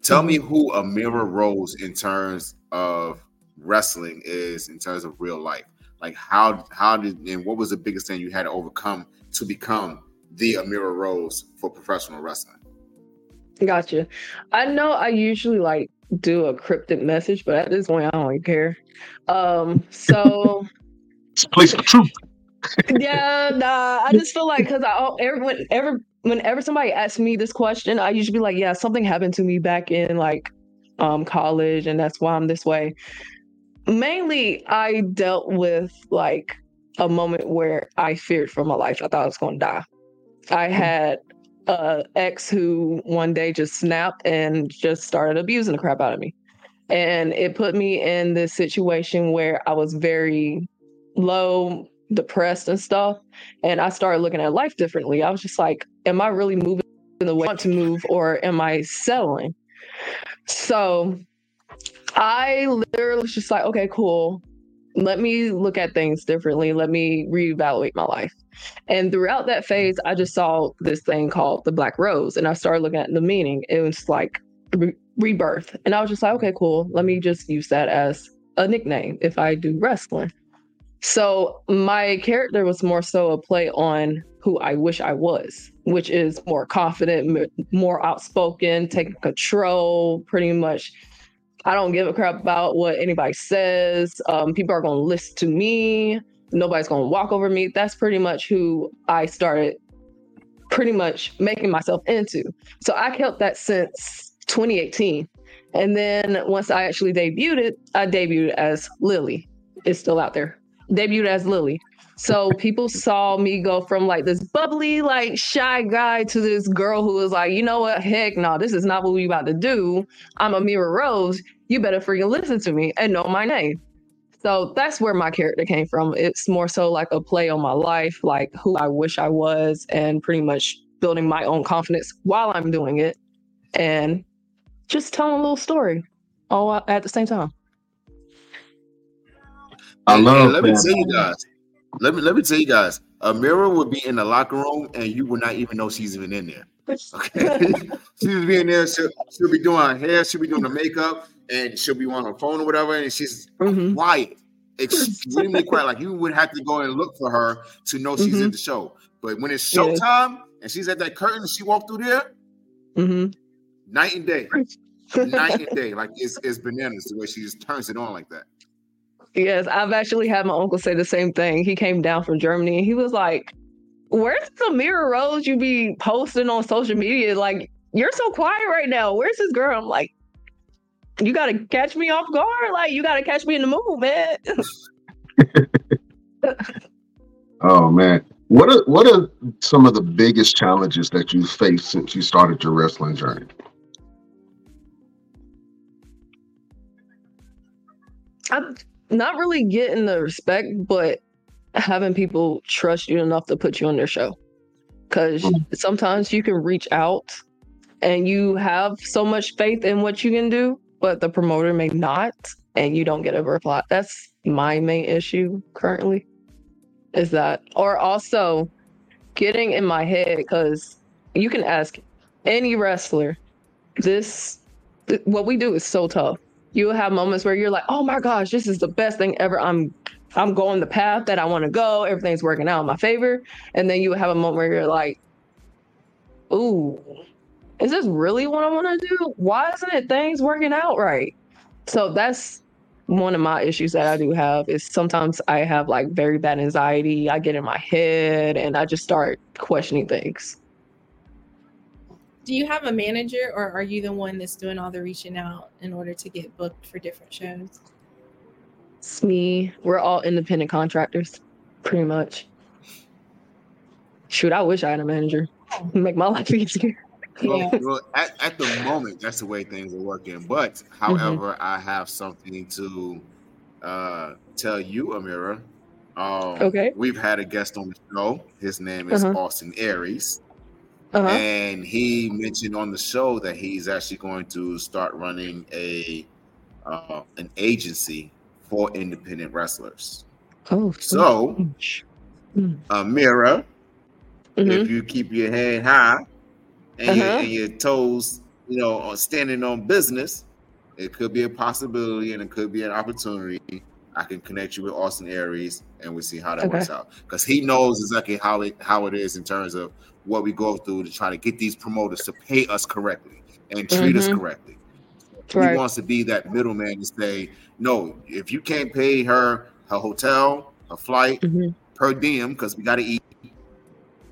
Tell me who Ameera Roze in terms of wrestling is in terms of real life. Like how how did and what was the biggest thing you had to overcome to become the Ameera Roze for professional wrestling? Gotcha. I know I usually like do a cryptic message, but at this point I don't care. Um, so Place of truth. yeah, nah. I just feel like because I oh, everyone ever whenever somebody asks me this question, I usually be like, yeah, something happened to me back in like um college, and that's why I'm this way. Mainly, I dealt with like a moment where I feared for my life. I thought I was going to die. I had a ex who one day just snapped and just started abusing the crap out of me. And it put me in this situation where I was very low, depressed and stuff. And I started looking at life differently. I was just like, am I really moving in the way I want to move or am I settling? So I literally was just like, okay, cool. Let me look at things differently. Let me reevaluate my life. And throughout that phase, I just saw this thing called the Black Rose, and I started looking at the meaning. It was like re- rebirth, and I was just like, okay, cool. Let me just use that as a nickname if I do wrestling. So my character was more so a play on who I wish I was, which is more confident, more outspoken, taking control, pretty much. I don't give a crap about what anybody says. Um, people are going to listen to me nobody's gonna walk over me. That's pretty much who I started pretty much making myself into. So I kept that since 2018. And then once I actually debuted it, I debuted as Lily. It's still out there. Debuted as Lily. So people saw me go from like this bubbly, like shy guy to this girl who was like, you know what? Heck no, this is not what we about to do. I'm Ameera Roze. You better freaking listen to me and know my name. So that's where my character came from. It's more so like a play on my life, like who I wish I was, and pretty much building my own confidence while I'm doing it and just telling a little story all at the same time. I love. let me tell you guys. Let me let me tell you guys. Ameera would be in the locker room, and you would not even know she's even in there. Okay, she'll be in there. She'll, she'll be doing her hair. She'll be doing the makeup and she'll be on her phone or whatever, and she's mm-hmm. quiet, extremely quiet. Like you would have to go and look for her to know she's mm-hmm. in the show. But when it's showtime yeah. and she's at that curtain she walked through there, mm-hmm. night and day, night and day. Like it's, it's bananas the way she just turns it on like that. Yes, I've actually had my uncle say the same thing. He came down from Germany and he was like, Where's the Ameera Roze you be posting on social media? Like, you're so quiet right now. Where's this girl? I'm like, you gotta catch me off guard. Like you gotta catch me in the mood, man. oh man. What are what are some of the biggest challenges that you've faced since you started your wrestling journey? I'm not really getting the respect, but having people trust you enough to put you on their show. Because mm. sometimes you can reach out and you have so much faith in what you can do but the promoter may not, and you don't get a reply. That's my main issue currently. Is that, or also getting in my head because you can ask any wrestler. This, th- what we do is so tough. You will have moments where you're like, "Oh my gosh, this is the best thing ever." I'm I'm going the path that I want to go. Everything's working out in my favor. And then you have a moment where you're like, ooh, is this really what I want to do? Why isn't it things working out right? So that's one of my issues that I do have is sometimes I have like very bad anxiety. I get in my head and I just start questioning things. Do you have a manager or are you the one that's doing all the reaching out in order to get booked for different shows? It's me. We're all independent contractors, pretty much. Shoot, I wish I had a manager. Make my life easier. Well, well at, at, the moment, that's the way things are working. But mm-hmm. however, mm-hmm. I have something to uh, tell you, Ameera. Um, okay. We've had a guest on the show. His name is uh-huh. Austin Aries. Uh-huh. And he mentioned on the show that he's actually going to start running a uh, an agency for independent wrestlers. Oh, so mm. Ameera, mm-hmm. if you keep your head high and, uh-huh. your, and your toes, you know, on standing on business, it could be a possibility and it could be an opportunity. I can connect you with Austin Aries and we see how that okay. works out because he knows exactly how it how it is in terms of what we go through to try to get these promoters to pay us correctly and treat mm-hmm. us correctly. Right. He wants to be that middleman to say, no, if you can't pay her her hotel, her flight, mm-hmm. per diem because we got to eat,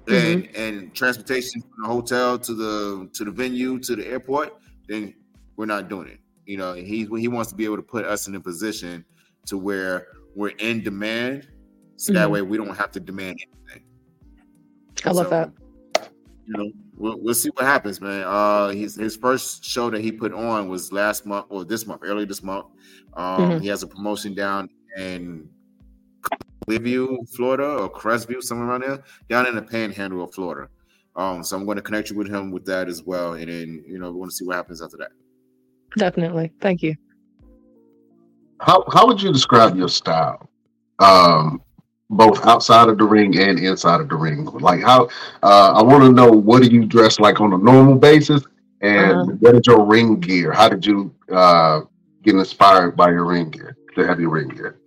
and and transportation from the hotel to the to the venue to the airport, then we're not doing it. You know, he he wants to be able to put us in a position to where we're in demand, so that Mhm. way we don't have to demand anything. I love So, that. You know, we'll, we'll see what happens, man. Uh, his his first show that he put on was last month or this month, early this month. Um, Mhm. he has a promotion down in Clearview, Florida, or Crestview, somewhere around there, down in the Panhandle of Florida. Um, so I'm going to connect you with him with that as well, and then you know we want to see what happens after that. Definitely. Thank you. How how would you describe your style? Um, both outside of the ring and inside of the ring. Like how uh, I want to know what do you dress like on a normal basis, and Uh-huh. what is your ring gear? How did you uh, get inspired by your ring gear to have your ring gear?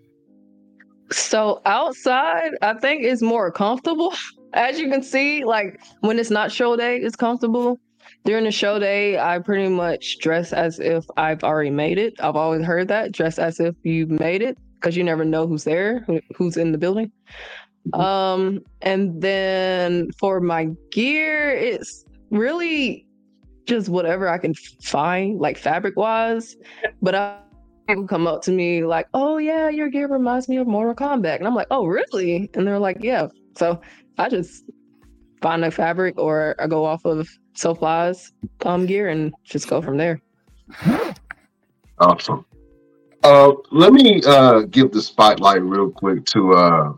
So outside, I think it's more comfortable. As you can see, like when it's not show day, it's comfortable. During the show day, I pretty much dress as if I've already made it. I've always heard that dress as if you made it because you never know who's there, who, who's in the building. Um, and then for my gear, it's really just whatever I can find, like fabric wise. But I people come up to me like, "Oh yeah, your gear reminds me of Mortal Kombat," and I'm like, "Oh really?" And they're like, "Yeah." So I just find a fabric or I go off of Soulfly's um gear and just go from there. Awesome. Uh, let me uh, give the spotlight real quick to uh,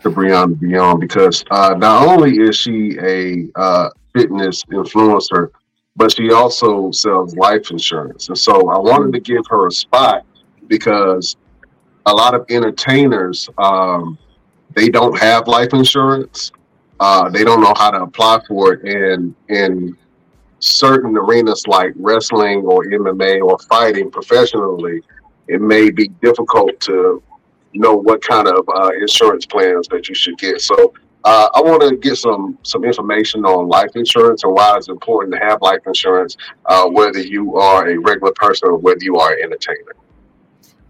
to Brianna Beyond because uh, not only is she a uh, fitness influencer, but she also sells life insurance. And so I wanted to give her a spot because a lot of entertainers um, they don't have life insurance. Uh, they don't know how to apply for it, and in certain arenas like wrestling or MMA or fighting professionally, it may be difficult to know what kind of uh, insurance plans that you should get. So uh, I want to get some some information on life insurance and why it's important to have life insurance, uh, whether you are a regular person or whether you are an entertainer.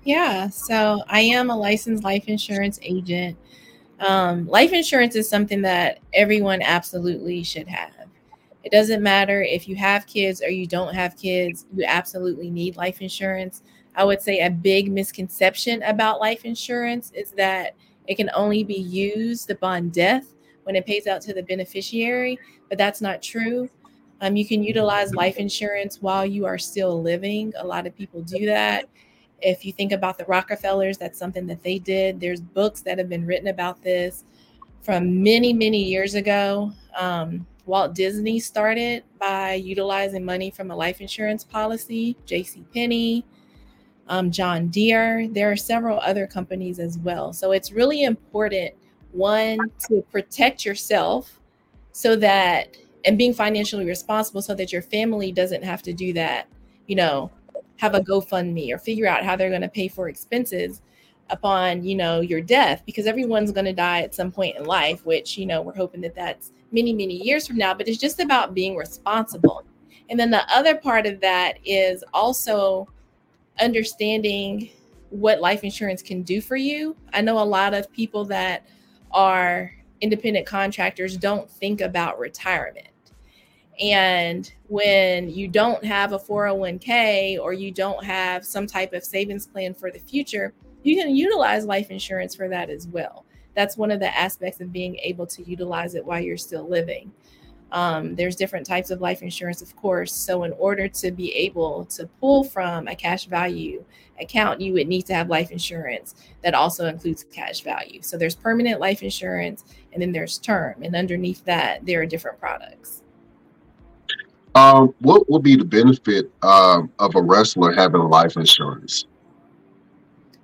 Yeah, so I am a licensed life insurance agent. Um, life insurance is something that everyone absolutely should have. It doesn't matter if you have kids or you don't have kids, you absolutely need life insurance. I would say a big misconception about life insurance is that it can only be used upon death when it pays out to the beneficiary, but that's not true. Um, you can utilize life insurance while you are still living. A lot of people do that. If you think about the Rockefellers, that's something that they did. There's books that have been written about this from many, many years ago. Um, Walt Disney started by utilizing money from a life insurance policy, J.C. Penney, um, John Deere. There are several other companies as well. So it's really important, one, to protect yourself so that, and being financially responsible so that your family doesn't have to do that, you know, have a GoFundMe or figure out how they're going to pay for expenses upon, you know, your death because everyone's going to die at some point in life, which, you know, we're hoping that that's many, many years from now, but it's just about being responsible. And then the other part of that is also understanding what life insurance can do for you. I know a lot of people that are independent contractors don't think about retirement. And when you don't have a 401k or you don't have some type of savings plan for the future, you can utilize life insurance for that as well. That's one of the aspects of being able to utilize it while you're still living. Um, there's different types of life insurance, of course. So, in order to be able to pull from a cash value account, you would need to have life insurance that also includes cash value. So, there's permanent life insurance and then there's term. And underneath that, there are different products. Um, what would be the benefit um, of a wrestler having life insurance?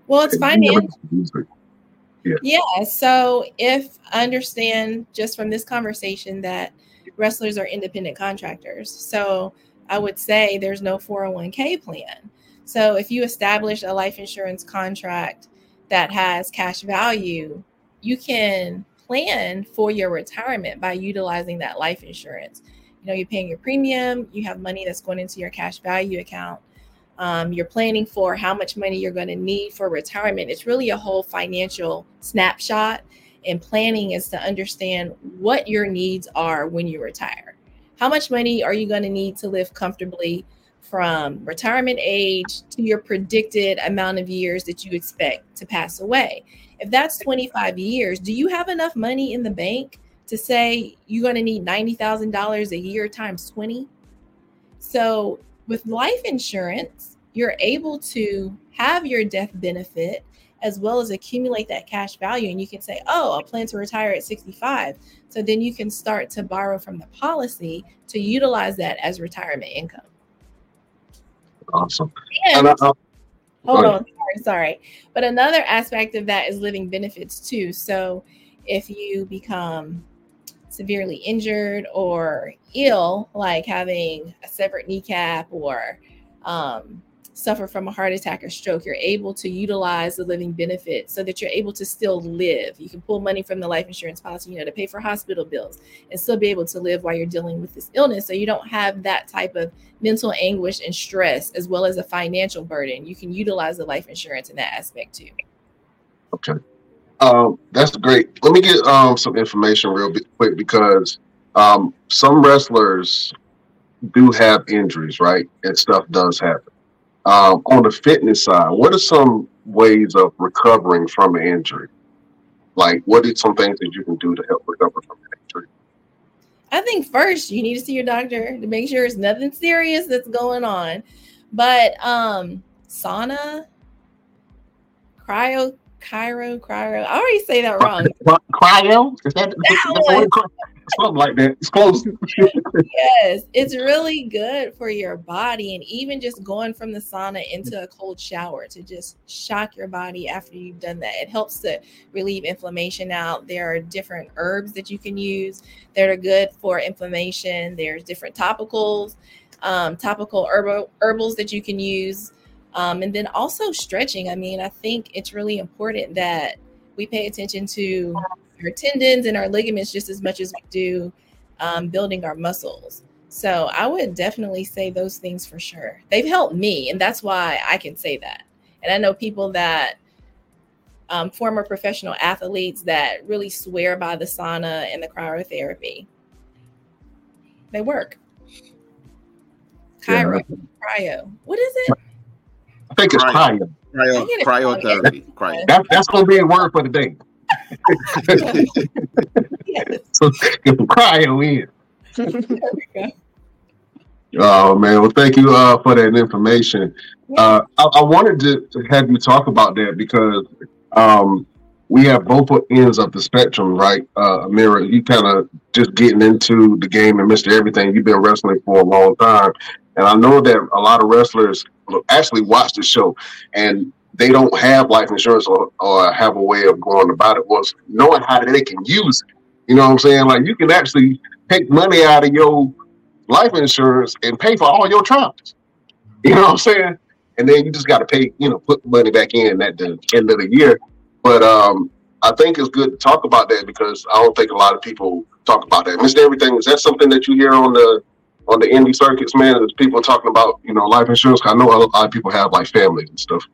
Well, it's If you never financial. use. Yeah. So if I understand just from this conversation that wrestlers are independent contractors, so I would say there's no 401k plan. So if you establish a life insurance contract that has cash value, you can plan for your retirement by utilizing that life insurance. You know, you're paying your premium, you have money that's going into your cash value account. Um, you're planning for how much money you're going to need for retirement. It's really a whole financial snapshot. And planning is to understand what your needs are when you retire. How much money are you going to need to live comfortably from retirement age to your predicted amount of years that you expect to pass away? If that's 25 years, do you have enough money in the bank to say you're going to need $90,000 a year times 20? So, with life insurance, you're able to have your death benefit as well as accumulate that cash value. And you can say, oh, I plan to retire at 65. So then you can start to borrow from the policy to utilize that as retirement income. Awesome. And, And, uh, hold on, sorry, sorry. But another aspect of that is living benefits too. So if you become severely injured or ill, like having a severed kneecap or um, suffer from a heart attack or stroke, you're able to utilize the living benefit so that you're able to still live. You can pull money from the life insurance policy, you know, to pay for hospital bills and still be able to live while you're dealing with this illness. So you don't have that type of mental anguish and stress as well as a financial burden. You can utilize the life insurance in that aspect too. Okay. Um, that's great. Let me get um some information real quick because um some wrestlers do have injuries, right? And stuff does happen. Um, on the fitness side, what are some ways of recovering from an injury? Like, what are some things that you can do to help recover from an injury? I think first you need to see your doctor to make sure it's nothing serious that's going on. But um sauna, cryo, cryo, cryo. I already say that wrong. Cryo? Is that, that's That what it called? Something like that? It's close. yes, it's really good for your body. And even just going from the sauna into a cold shower to just shock your body after you've done that. It helps to relieve inflammation out. There are different herbs that you can use that are good for inflammation. There's different topicals, um, topical herbal herbals that you can use. Um, and then also stretching. I mean, I think it's really important that we pay attention to our tendons and our ligaments just as much as we do um, building our muscles. So I would definitely say those things for sure. They've helped me, and that's why I can say that. And I know people that um, former professional athletes that really swear by the sauna and the cryotherapy. They work. Yeah. Cryo, cryo. What is it? I think it's Cryo. cryo. Cryo, I get it. cryotherapy. Cryo. That, that's going to be a word for the day. Yes. so cryo in. There we go. Oh man, well thank you uh, for that information. Uh, I, I wanted to, to have you talk about that because um, we have both ends of the spectrum, right? Uh, Ameera, you kind of just getting into the game and Mr. Everything. You've been wrestling for a long time, and I know that a lot of wrestlers actually watch the show and they don't have life insurance or, or have a way of going about it. Was knowing how they can use it. You know what I'm saying? Like you can actually take money out of your life insurance and pay for all your travels. You know what I'm saying? And then you just got to pay, you know, put money back in at the end of the year. But um, I think it's good to talk about that because I don't think a lot of people talk about that. Mr. Everything, is that something that you hear on the on the indie circuits, man? Is people talking about, you know, life insurance? I know a lot of people have like families and stuff.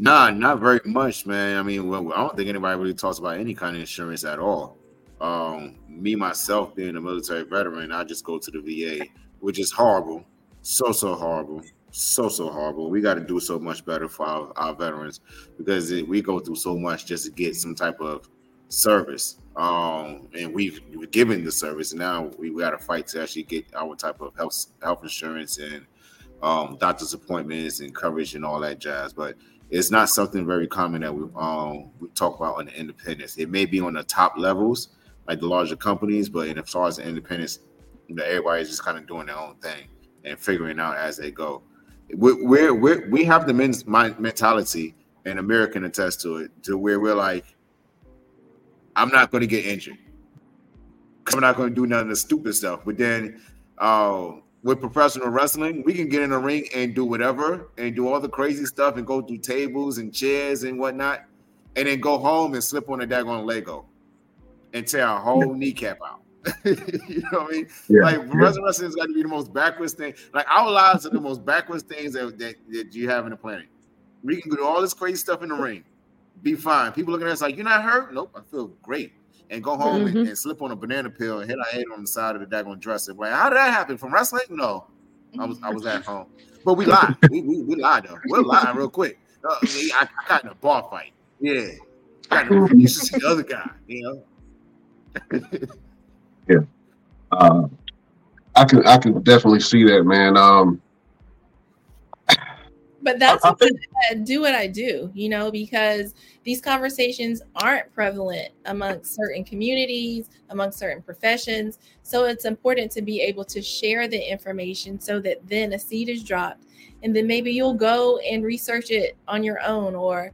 Nah, not very much, man. I mean, well, I don't think anybody really talks about any kind of insurance at all. Um, me myself being a military veteran, I just go to the VA, which is horrible, so so horrible, so so horrible. We got to do so much better for our, our veterans because it, we go through so much just to get some type of service. Um, and we've, we've given the service, and now we, we got to fight to actually get our type of health health insurance and um, doctor's appointments and coverage and all that jazz. But it's not something very common that we um we talk about on the independence. It may be on the top levels, like the larger companies, but in as far as the independence, you know, everybody's just kind of doing their own thing and figuring out as they go. We're, we're we have the men's mind mentality, and American attest to it, to where we're like, I'm not going to get injured. I'm not going to do none of the stupid stuff. But then, uh, with professional wrestling, we can get in the ring and do whatever and do all the crazy stuff and go through tables and chairs and whatnot, and then go home and slip on a daggone Lego and tear our whole kneecap out. you know what I mean? Yeah, like yeah. professional wrestling has got to be the most backwards thing. Like our lives are the most backwards things that, that, that you have in the planet. We can do all this crazy stuff in the ring, be fine. People looking at us like, you're not hurt? Nope, I feel great. And go home and, Mhm. and slip on a banana peel and hit our head on the side of the daggone dresser. Like, how did that happen? From wrestling? No. I was I was at home. But we lied. we, we, we lied though. We're lying real quick. Uh, I, I got in a bar fight. Yeah. Got in a, you should see the other guy, you know. Uh, I can I can definitely see that, man. Um, But that's uh-huh. what I do what I do, you know, because these conversations aren't prevalent amongst certain communities, amongst certain professions. So it's important to be able to share the information so that then a seed is dropped. And then maybe you'll go and research it on your own or,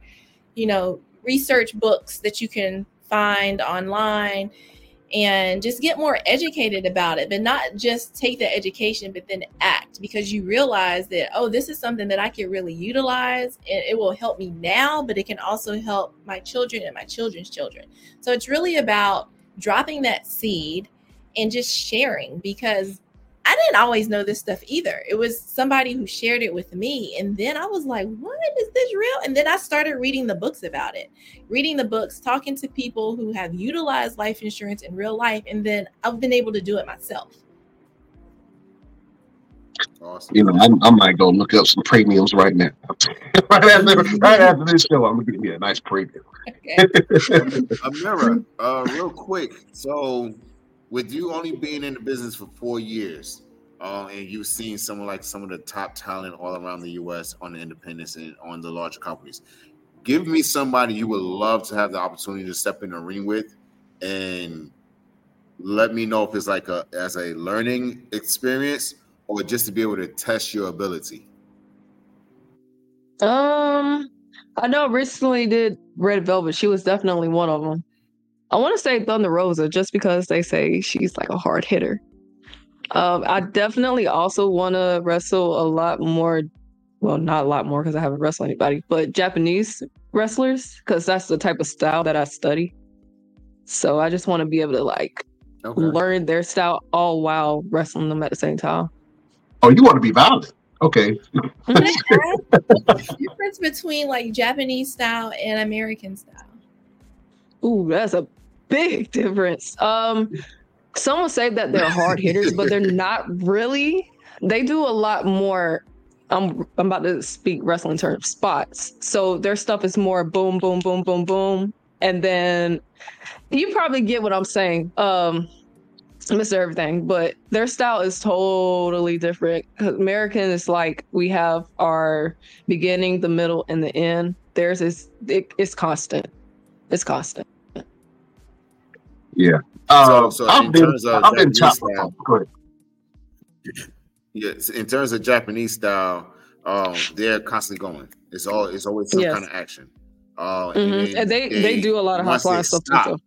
you know, research books that you can find online and just get more educated about it, but not just take the education, but then act because you realize that, oh, this is something that I can really utilize and it will help me now, but it can also help my children and my children's children. So it's really about dropping that seed and just sharing because I didn't always know this stuff either. It was somebody who shared it with me. And then I was like, what is this real? And then I started reading the books about it, reading the books, talking to people who have utilized life insurance in real life. And then I've been able to do it myself. Awesome. you know, I, I might go look up some premiums right now. right after right after this show, I'm gonna give me a nice premium. Okay. Ameera, uh, real quick. So, with you only being in the business for four years, uh, and you've seen someone like some of the top talent all around the U.S. on the independents and on the larger companies, give me somebody you would love to have the opportunity to step in the ring with, and let me know if it's like a as a learning experience or just to be able to test your ability. Um, I know recently did Red Velvet. She was definitely one of them. I want to say Thunder Rosa just because they say she's like a hard hitter. Um, I definitely also want to wrestle a lot more. Well, not a lot more because I haven't wrestled anybody, but Japanese wrestlers because that's the type of style that I study. So I just want to be able to like Okay. learn their style all while wrestling them at the same time. Oh, you want to be violent? Okay. Can I ask the difference between like Japanese style and American style? Ooh, that's a big difference. Um, some will say that they're hard hitters, but they're not really. They do a lot more. I'm I'm about to speak wrestling terms, spots. So their stuff is more boom, boom, boom, boom, boom, and then you probably get what I'm saying. Um, Mr. Everything, but their style is totally different. American is like we have our beginning, the middle, and the end. Theirs is it, it's constant. It's constant. Yeah. Uh, so I've in been terms of I've been Japanese style- Go ahead. Yes, in terms of Japanese style, um, they're constantly going. It's all it's always some Yes. kind of action. Uh, Mhm. And they they do a lot of high once flying stuff too. stop-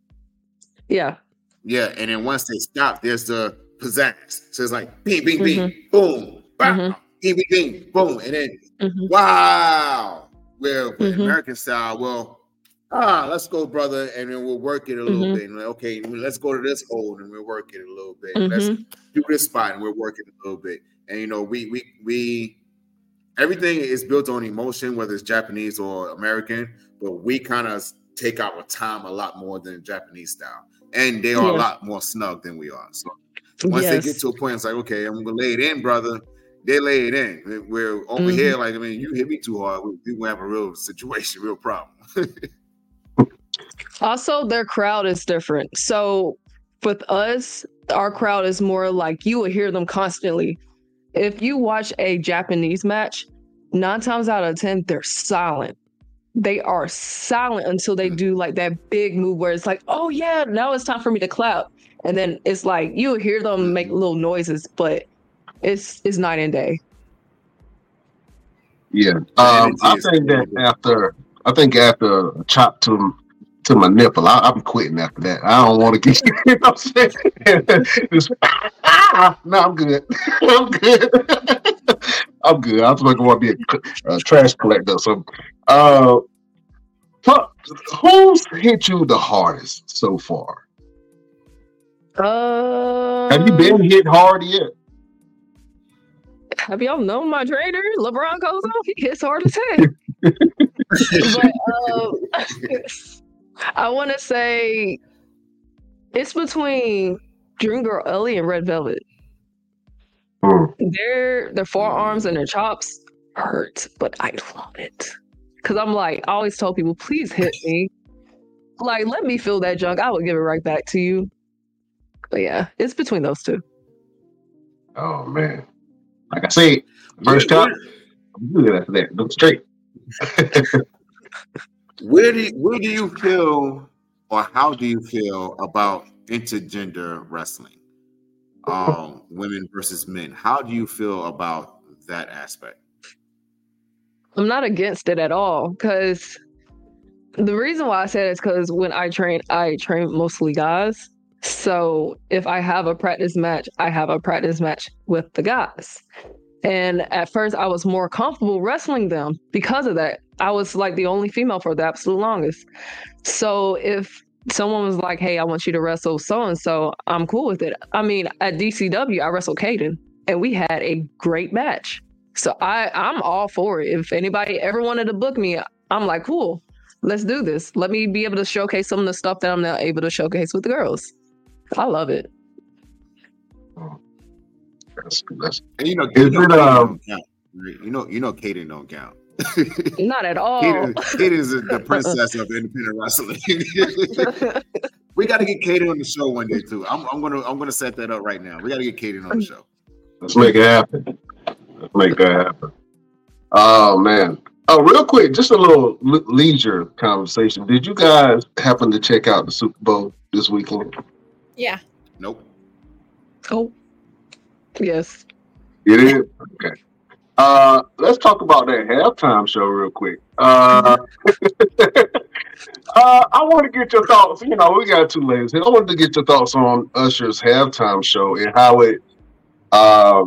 Yeah. Yeah, and then once they stop, there's the pizzazz. So it's like bing, bing, bing, Mm-hmm. boom, bam, Mhm. bing, bing, bing, boom, and then Mhm. wow. Well, with Mhm. American style, well, ah, let's go, brother, and then we'll work it a little Mhm. bit. Like, okay, let's go to this hold and we'll work it a little bit. Let's Mhm. do this spot and we're working a little bit. And you know, we we we everything is built on emotion, whether it's Japanese or American, but we kind of take our time a lot more than Japanese style. And they are a lot more snug than we are. So once they get to a point, it's like, okay, I'm gonna lay it in, brother. They lay it in. We're over Mhm. here, like I mean, you hit me too hard, we, we have a real situation, real problem. Also, their crowd is different. So with us, our crowd is more like you will hear them constantly. If you watch a Japanese match, nine times out of ten, they're silent. They are silent until they do like that big move where it's like, oh yeah, now it's time for me to clap. And then it's like you'll hear them make little noises, but it's it's night and day. Yeah. Um, I think that after I think after a chop to to my nipple, I, I'm quitting after that. I don't want to get you know what I'm saying. Just, ah, no, I'm good. I'm good. I'm good. I was going to be a, a trash collector or something. Uh, who's hit you the hardest so far? Uh, Have you been hit hard yet? Have y'all known my trainer, LeBron goes off? He hits hard as heck. but um, I want to say it's between Dream Girl Ellie and Red Velvet. Hmm. Their their forearms and their chops hurt, but I love it. Cause I'm like, I always tell people, please hit me. Like, let me feel that junk. I will give it right back to you. But yeah, it's between those two. Oh man. Like I said, first time, I'm good after that. Look straight. Where do you, where do you feel, or how do you feel about intergender wrestling? Um, women versus men. How do you feel about that aspect? I'm not against it at all because the reason why I said it is because when I train, I train mostly guys. So if I have a practice match, I have a practice match with the guys. And at first, I was more comfortable wrestling them because of that. I was like the only female for the absolute longest. So if someone was like, "Hey, I want you to wrestle so and so," I'm cool with it. I mean, at DCW, I wrestled Caden, and we had a great match. So I I'm all for it. If anybody ever wanted to book me, I'm like, cool, let's do this. Let me be able to showcase some of the stuff that I'm not able to showcase with the girls. I love it. That's, that's, And you know, Is you know, it, Kaden um, don't count, right? you know, you know, Kaden don't count. Not at all. Kaden, Kaden is the princess of independent wrestling. we got to get Kaden on the show one day too. I'm, I'm gonna I'm gonna set that up right now. We got to get Kaden on the show. let's make it happen. Let's make that happen. Oh man. Oh, real quick, just a little le- leisure conversation. Did you guys happen to check out the Super Bowl this weekend? Yeah. Nope. oh, yes. You did? Okay. Uh, let's talk about that halftime show real quick. Uh, uh, I want to get your thoughts. You know, we got two here. I wanted to get your thoughts on Usher's halftime show and how it, um,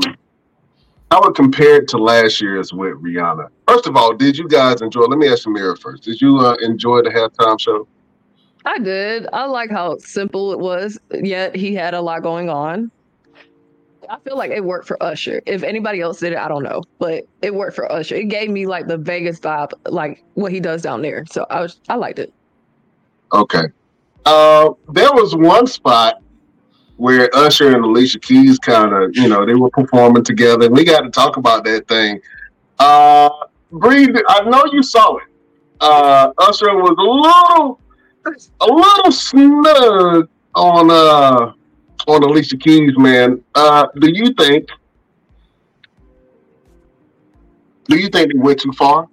how it compared to last year's with Rihanna. First of all, did you guys enjoy? Let me ask Samira first. Did you uh, enjoy the halftime show? I did. I like how simple it was, yet he had a lot going on. I feel like it worked for Usher. If anybody else did it, I don't know, but it worked for Usher. It gave me like the Vegas vibe, like what he does down there. So I was, I liked it. Okay. Uh, there was one spot where Usher and Alicia Keys kind of, you know, they were performing together. And we got to talk about that thing. Uh, Bree, I know you saw it. Uh, Usher was a little, a little snug on uh on Alicia Keys, man. Uh, do you think? Do you think they went too far?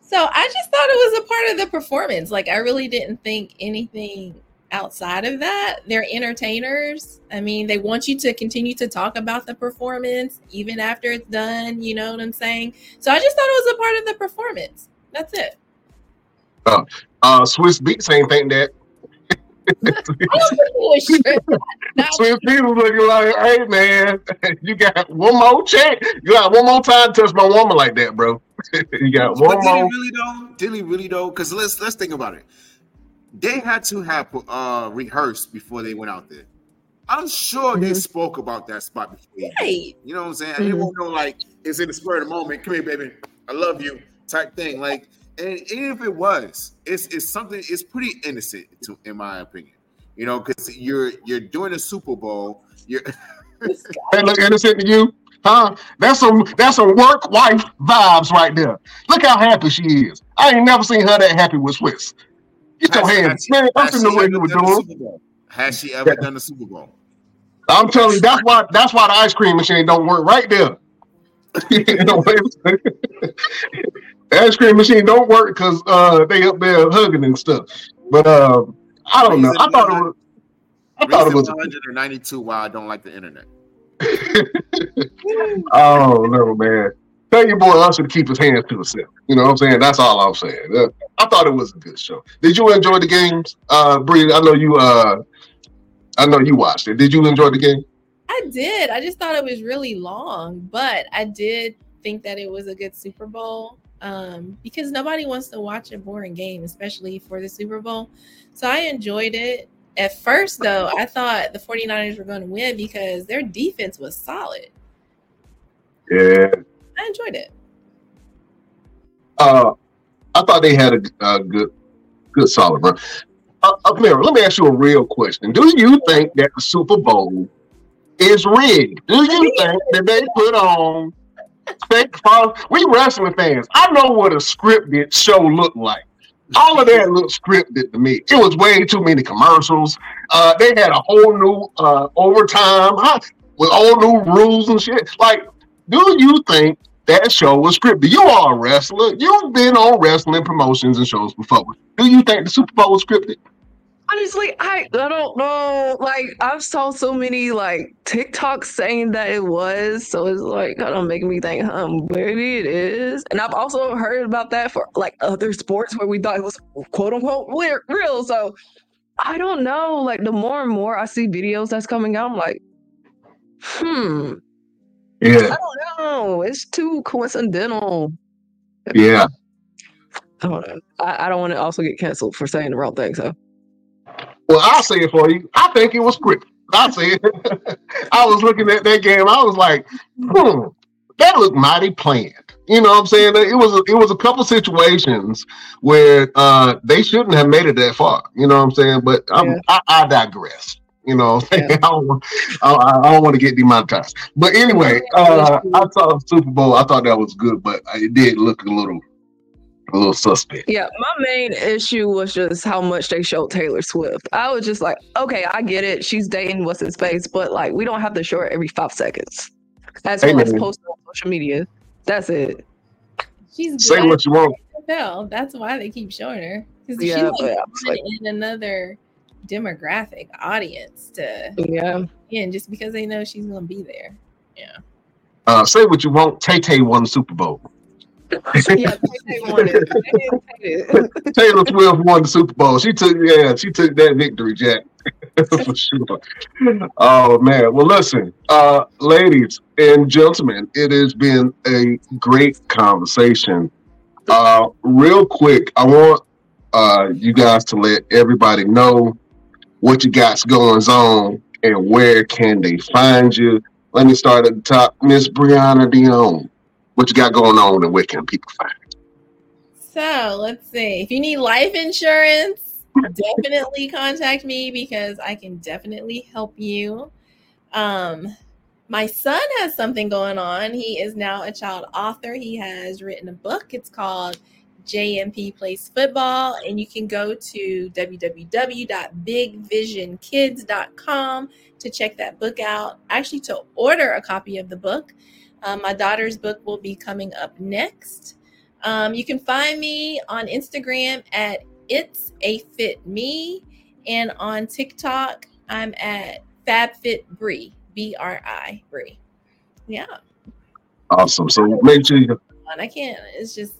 So I just thought it was a part of the performance. Like I really didn't think anything outside of that. They're entertainers. I mean, they want you to continue to talk about the performance even after it's done. You know what I'm saying? So I just thought it was a part of the performance. That's it. Uh, Swizz Beatz ain't think that. I don't think it was stripped. That was- Swizz Beatz was looking like, hey man, you got one more check. You got one more time to touch my woman like that, bro. you got one But did he more. really though? Did he really though? Because let's let's think about it. They had to have uh rehearsed before they went out there. I'm sure they Mhm. spoke about that spot before. right. You know what I'm saying? They Mhm. won't know like it's in the spur of the moment. Come here, baby. I love you. Type thing. Like, and even if it was, it's it's something. It's pretty innocent, to in my opinion. You know, because you're you're doing a Super Bowl. You're Hey, look innocent to you, huh? That's some that's some work wife vibes right there. Look how happy she is. I ain't never seen her that happy with Swizz. Get your hands, man. I'm has in she the way you were doing. Has she ever done a Super Bowl? I'm telling you, that's why that's why the ice cream machine don't work right there. Ice cream machine don't work because uh, they up there hugging and stuff. But uh, I don't know. I thought it was. I thought it was. 192 why I don't like the internet. Oh no, man! Tell your boy Usher to keep his hands to himself. You know what I'm saying? That's all I'm saying. Uh, I thought it was a good show. Did you enjoy the games, uh, Bree? I know you. Uh, I know you watched it. Did you enjoy the game? I did. I just thought it was really long, but I did think that it was a good Super Bowl um, because nobody wants to watch a boring game, especially for the Super Bowl. So I enjoyed it. At first, though, I thought the 49ers were going to win because their defense was solid. Yeah. I enjoyed it. Uh, I thought they had a, a good, good solid run. Uh, uh, Mary, let me ask you a real question. Do you think that the Super Bowl is rigged? Do you think that they put on fake fun? We wrestling fans. I know what a scripted show looked like. All of that looked scripted to me. It was way too many commercials. Uh, they had a whole new uh, overtime huh, with all new rules and shit. Like, do you think that show was scripted? You are a wrestler. You've been on wrestling promotions and shows before. Do you think the Super Bowl was scripted? Honestly, I, I don't know. Like I've saw so many like TikToks saying that it was, so it's like kind of making me think, um, maybe it is. And I've also heard about that for like other sports where we thought it was quote unquote real. real. So I don't know. Like the more and more I see videos that's coming out, I'm like, hmm, Yeah. I don't know. It's too coincidental. yeah. I don't know. I, I don't want to also get canceled for saying the wrong thing. So Well, I'll say it for you. I think it was scripted. I'll say it. I was looking at that game. I was like, hmm, that looked mighty planned. You know what I'm saying? It was a, it was a couple situations where uh, they shouldn't have made it that far. You know what I'm saying? But I'm, Yeah. I, I digress. You know, what I'm saying? I don't, want- I, I don't want to get demonetized. But anyway, uh, I saw the Super Bowl. I thought that was good, but it did look a little, a little suspect. Yeah, my main issue was just how much they showed Taylor Swift. I was just like, okay, I get it. She's dating what's his face, but like, we don't have to show her every five seconds. As well as Amen. post on social media. That's it. She's Say what you want. NFL. That's why they keep showing her. Because Yeah, she's like, but I like- in another demographic audience to Yeah. in just because they know she's gonna be there. Uh, say what you want. Tay Tay won the Super Bowl. Yeah. Taylor Swift won the Super Bowl. She took, yeah, she took that victory, Jack, for sure. Oh man. Well, listen, uh, ladies and gentlemen, it has been a great conversation. Uh, real quick, I want uh you guys to let everybody know what you got going on and where can they find you. Let me start at the top, Miss Brianna Dion. What you got going on and where can people find? you? So let's see. If you need life insurance, definitely contact me because I can definitely help you. Um, my son has something going on. He is now a child author. He has written a book. It's called JMP Plays Football, and you can go to www.bigvisionkids.com to check that book out. Actually, to order a copy of the book. Um, my daughter's book will be coming up next. Um, you can find me on Instagram at it's a fit me, and on TikTok I'm at FabFitBree, B R I Bree. Yeah, Awesome. So make sure you I can't. It's just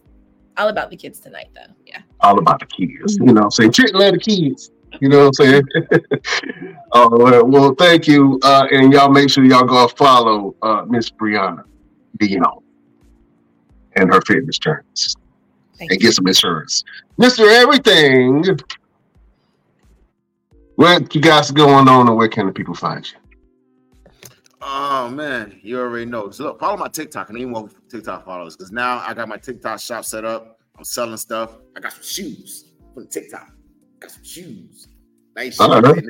all about the kids tonight, though. Yeah. all about the kids. You know I'm saying? Treat the kids. You know what I'm saying? uh, well, well, thank you. Uh, and y'all make sure y'all go follow uh, Miss Brianna Dion and her fitness journeys Thank and you. get some insurance. Mr. Everything. What you guys going on and where can the people find you? Oh man, you already know. So look, follow my TikTok. I need more TikTok followers because now I got my TikTok shop set up. I'm selling stuff. I got some shoes from TikTok. Got some shoes. Nice All shoes. right.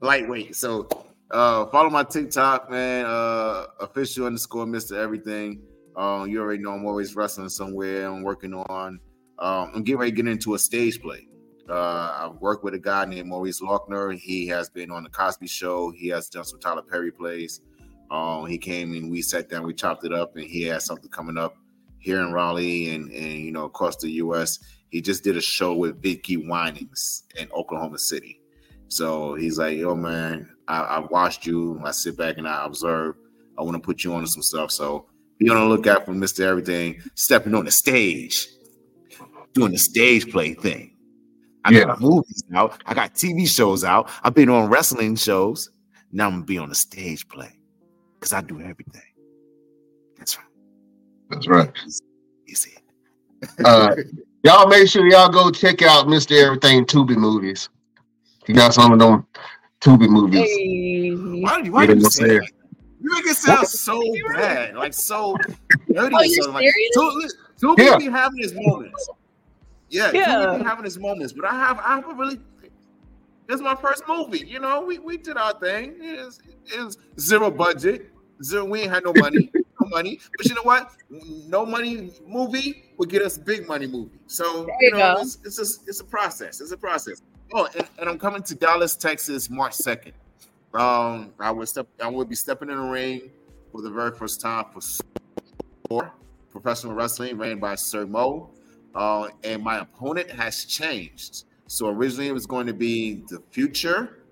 Lightweight. So uh follow my TikTok, man. Uh official underscore Mr. Everything. Um, you already know I'm always wrestling somewhere. I'm working on um I'm getting ready to get into a stage play. Uh, I've worked with a guy named Maurice Lochner. He has been on the Cosby Show. He has done some Tyler Perry plays. Um, he came and we sat down, we chopped it up, and he has something coming up here in Raleigh and and you know across the U.S. He just did a show with Vickie Winans in Oklahoma City. So he's like, "Yo, man, I, I watched you. I sit back and I observe. I want to put you on to some stuff. So be on the lookout for Mister Everything stepping on the stage, doing the stage play thing. I got movies out. I got TV shows out. I've been on wrestling shows. Now I'm gonna be on the stage play because I do everything. That's right. That's right. You see it. Uh, y'all make sure y'all go check out Mr. Everything Tubi movies. He got some of them Tubi movies. Hey. Why do you, why You do know you say saying? that? You make it sound so bad, like so dirty. Oh, you're something. Like, serious? Tubi, Tubi Yeah. be having his moments. Yeah, Yeah. he be having his moments, but I have I have a really. It's my first movie. You know, we, we did our thing. It was, it zero budget. Zero. We ain't had no money. no money. But you know what? No money movie would get us big money movie. So There you you know, it's it's a, it's a process. It's a process. Oh, and, and I'm coming to Dallas, Texas, March second. Um, I will step. I will be stepping in the ring for the very first time for for professional wrestling, ran by Sir Mo. Uh, and my opponent has changed. So originally it was going to be the future.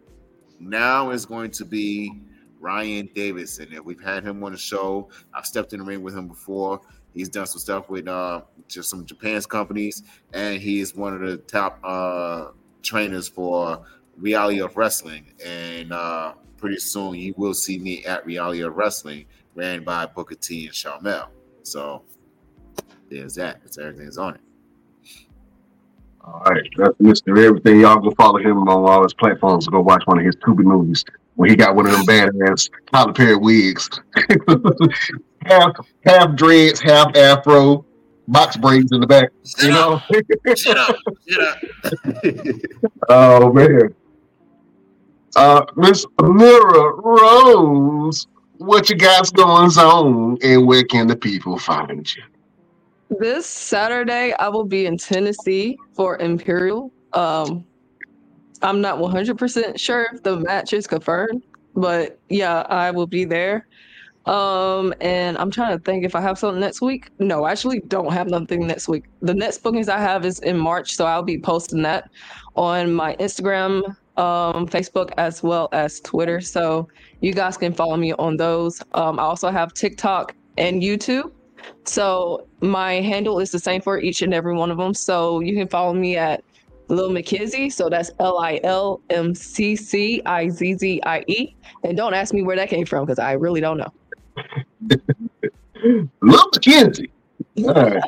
Now it's going to be Ryan Davidson. And we've had him on the show. I've stepped in the ring with him before. He's done some stuff with uh, just some Japan's companies, and he is one of the top uh, trainers for Reality of Wrestling. And uh, pretty soon you will see me at Reality of Wrestling, ran by Booker T and Sharmell. So there's that. It's everything's on it. All right, that's Mr. Everything. Y'all go follow him on all his platforms. Go watch one of his Tubi movies where he got one of them badass Tyler Perry wigs. half half dreads, half afro, box braids in the back. You know? Shut up. Shut up. oh man. Uh Miss Mira Rose, what you got going on and where can the people find you? This Saturday, I will be in Tennessee for Imperial. Um, I'm not 100% sure if the match is confirmed, but yeah, I will be there. Um, and I'm trying to think if I have something next week. No, I actually don't have nothing next week. The next bookings I have is in March, so I'll be posting that on my Instagram, um, Facebook, as well as Twitter. So you guys can follow me on those. Um, I also have TikTok and YouTube. So my handle is the same for each and every one of them. So you can follow me at Lil McKizzy. So that's L I L M C C I Z Z I E. And don't ask me where that came from because I really don't know. Lil McKenzie. All right.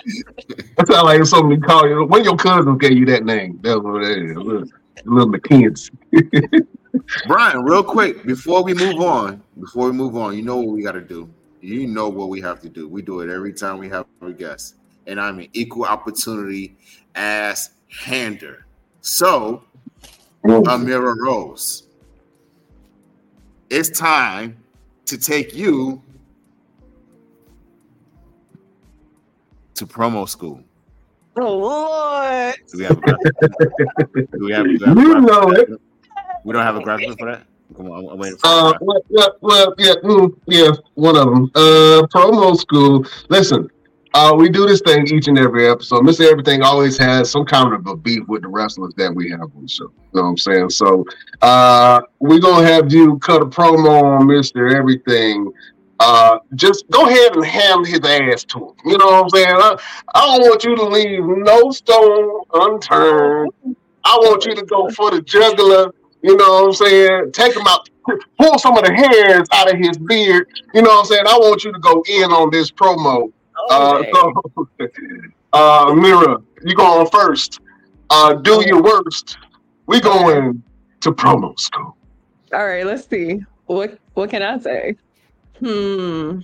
That sounds like something you call you. One of your cousins gave you that name. That's what that is. Little, little McKenzie. Brian, real quick, before we move on, before we move on, you know what we got to do. You know what we have to do. We do it every time we have a guest, and I'm an equal opportunity ass hander. So, Ameera Roze, it's time to take you to promo school. Oh Lord. Do we have a graphic? do we have, do we have you know it. We don't have a graphic for that. Come on, I'm, I'm waiting for. Uh, the graphic. well, yeah, well, yeah, mm, yeah, one of them. Uh, promo school. Listen, uh, we do this thing each and every episode. Mr. Everything always has some kind of a beef with the wrestlers that we have on the show. You know what I'm saying? So, uh, we're gonna have you cut a promo on Mr. Everything. Uh, just go ahead and hand his ass to him. You know what I'm saying? I, I don't want you to leave no stone unturned. I want you to go for the juggler. You know what I'm saying? Take him out, pull some of the hairs out of his beard. You know what I'm saying? I want you to go in on this promo. Uh, Okay. so, uh, Mira, you going first. Uh, do your worst. We going to promo school. All right, let's see. What what can I say? Hmm.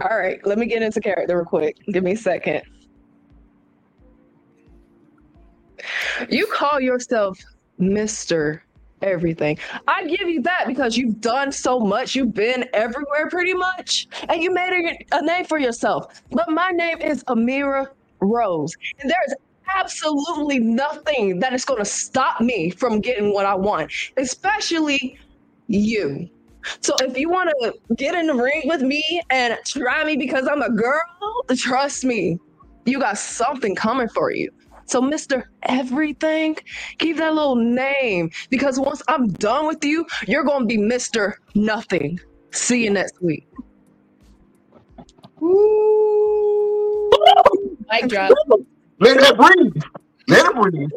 All right, let me get into character real quick. Give me a second. You call yourself Mr. Everything. I give you that because you've done so much. You've been everywhere pretty much, and you made a, a name for yourself. But my name is Ameera Roze, and there's absolutely nothing that is going to stop me from getting what I want, especially you. So if you want to get in the ring with me and try me because I'm a girl, trust me, you got something coming for you. So Mr. Everything, keep that little name because once I'm done with you, you're going to be Mr. Nothing. See you next week. Mic drop. Let that breathe. Let it breathe.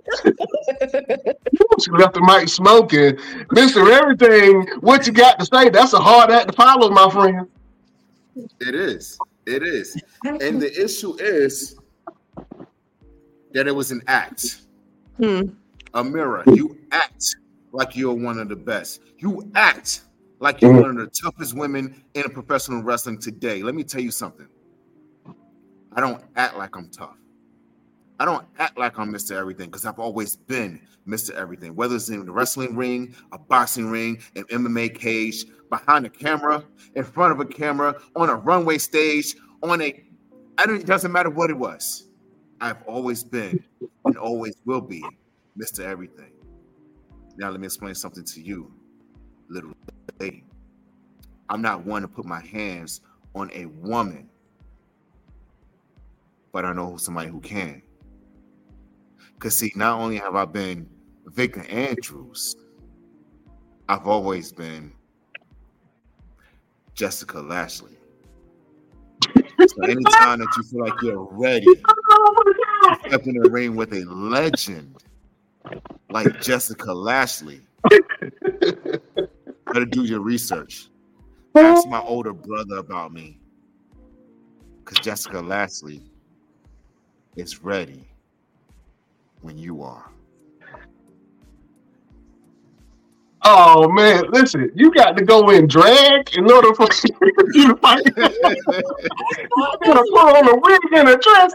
She left the mic smoking. Mr. Everything, what you got to say? That's a hard act to follow, my friend. It is. It is. And the issue is that it was an act. Hmm. Ameera, you act like you're one of the best. You act like you're one of the toughest women in professional wrestling today. Let me tell you something. I don't act like I'm tough. I don't act like I'm Mr. Everything because I've always been Mr. Everything, whether it's in the wrestling ring, a boxing ring, an MMA cage, behind a camera, in front of a camera, on a runway stage, on a I don't it doesn't matter what it was. I've always been and always will be Mr. Everything. Now let me explain something to you, little lady. I'm not one to put my hands on a woman, but I know somebody who can. Because, see, not only have I been Victor Andrews, I've always been Jessica Lashley. So anytime that you feel like you're ready oh, to step in the ring with a legend like Jessica Lashley, better do your research. Ask my older brother about me. Because Jessica Lashley is ready when you are. Oh man, listen, you got to go in drag in order for you to fight. you gotta put on a wig and a dress.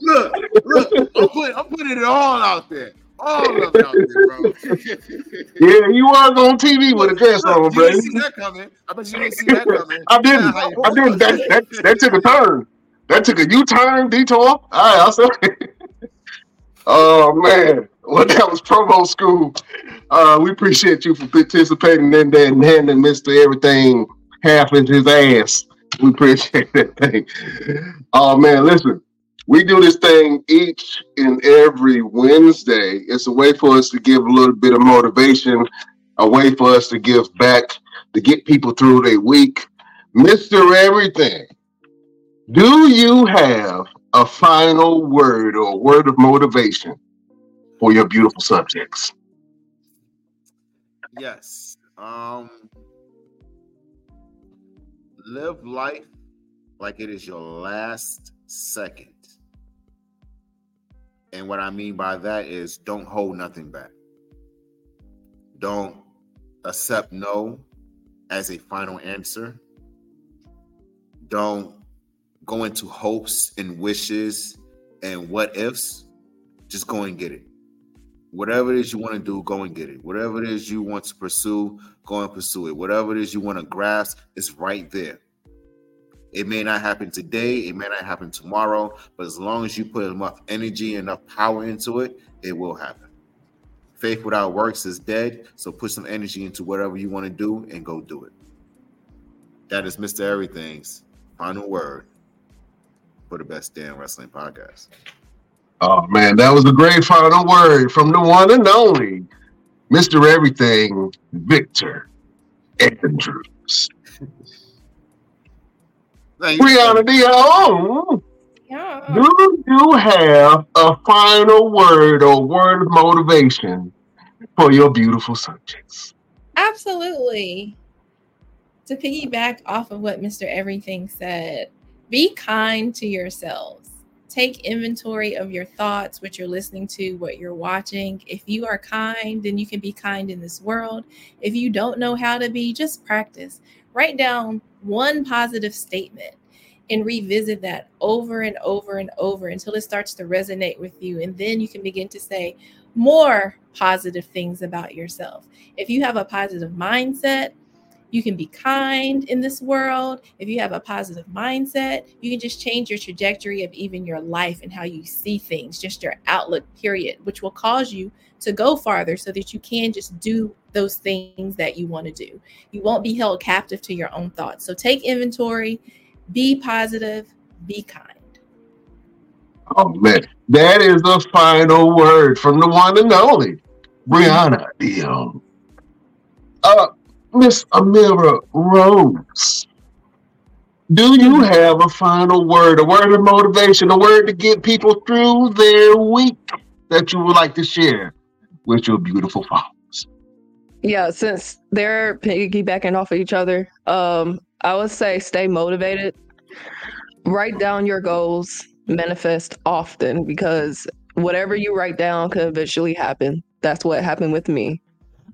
Look, look, I'm putting, I'm putting it all out there. All of it out there, bro. Yeah, you was on TV with a dress on, Look, you bro. didn't see that coming. I bet you didn't see that coming. I didn't. You I didn't. That, that, that took a turn. That took a U-turn detour. All right, I'll say. Oh man, well that was promo school. Uh, we appreciate you for participating in that and handing Mister Everything half in his ass. We appreciate that thing. Oh man, listen. We do this thing each and every Wednesday. It's a way for us to give a little bit of motivation, a way for us to give back, to get people through their week. Mr. Everything, do you have a final word or a word of motivation for your beautiful subjects? Yes. Um live life like it is your last second. And what I mean by that is don't hold nothing back. Don't accept no as a final answer. Don't go into hopes and wishes and what ifs. Just go and get it. Whatever it is you want to do, go and get it. Whatever it is you want to pursue, go and pursue it. Whatever it is you want to grasp it's right there. It may not happen today, it may not happen tomorrow, but as long as you put enough energy, enough power into it, it will happen. Faith without works is dead, so put some energy into whatever you want to do and go do it. That is Mr. Everything's final word for the best damn wrestling podcast. Oh man, that was a great final word from the one and only Mr. Everything, Victor Andrews. Thank. Brianna Dion, Yeah. do you have a final word or word of motivation for your beautiful subjects? Absolutely. To piggyback off of what Mr. Everything said, be kind to yourselves. Take inventory of your thoughts, what you're listening to, what you're watching. If you are kind, then you can be kind in this world. If you don't know how to be, just practice. Write down one positive statement and revisit that over and over and over until it starts to resonate with you. And then you can begin to say more positive things about yourself. If you have a positive mindset, you can be kind in this world. If you have a positive mindset, you can just change your trajectory of even your life and how you see things, just your outlook, period, which will cause you to go farther so that you can just do those things that you want to do. You won't be held captive to your own thoughts. So take inventory, be positive, be kind. Oh man, that is the final word from the one and only Brianna Dion. Uh, Miss Ameera Roze, do you have a final word, a word of motivation, a word to get people through their week that you would like to share with your beautiful followers? Yeah, since they're piggybacking off of each other, um, I would say stay motivated. Write down your goals, manifest often because whatever you write down could eventually happen. That's what happened with me.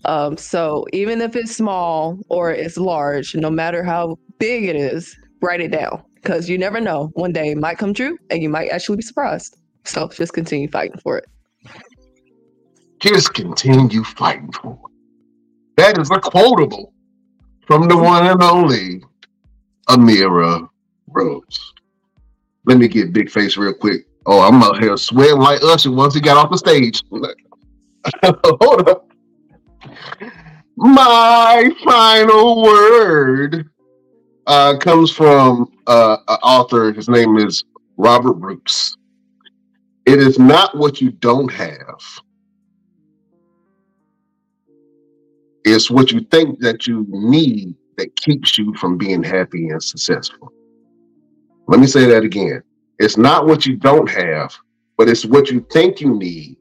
Um, so even if it's small or it's large, no matter how big it is, write it down because you never know. One day it might come true and you might actually be surprised. So just continue fighting for it. Just continue fighting for it. That is a quotable from the one and only Ameera Roze. Let me get big face real quick. Oh, I'm out here sweating like Usher once he got off the stage. Hold up. My final word uh, comes from uh, an author. His name is Robert Brooks. It is not what you don't have. It's what you think that you need that keeps you from being happy and successful. Let me say that again. It's not what you don't have, but it's what you think you need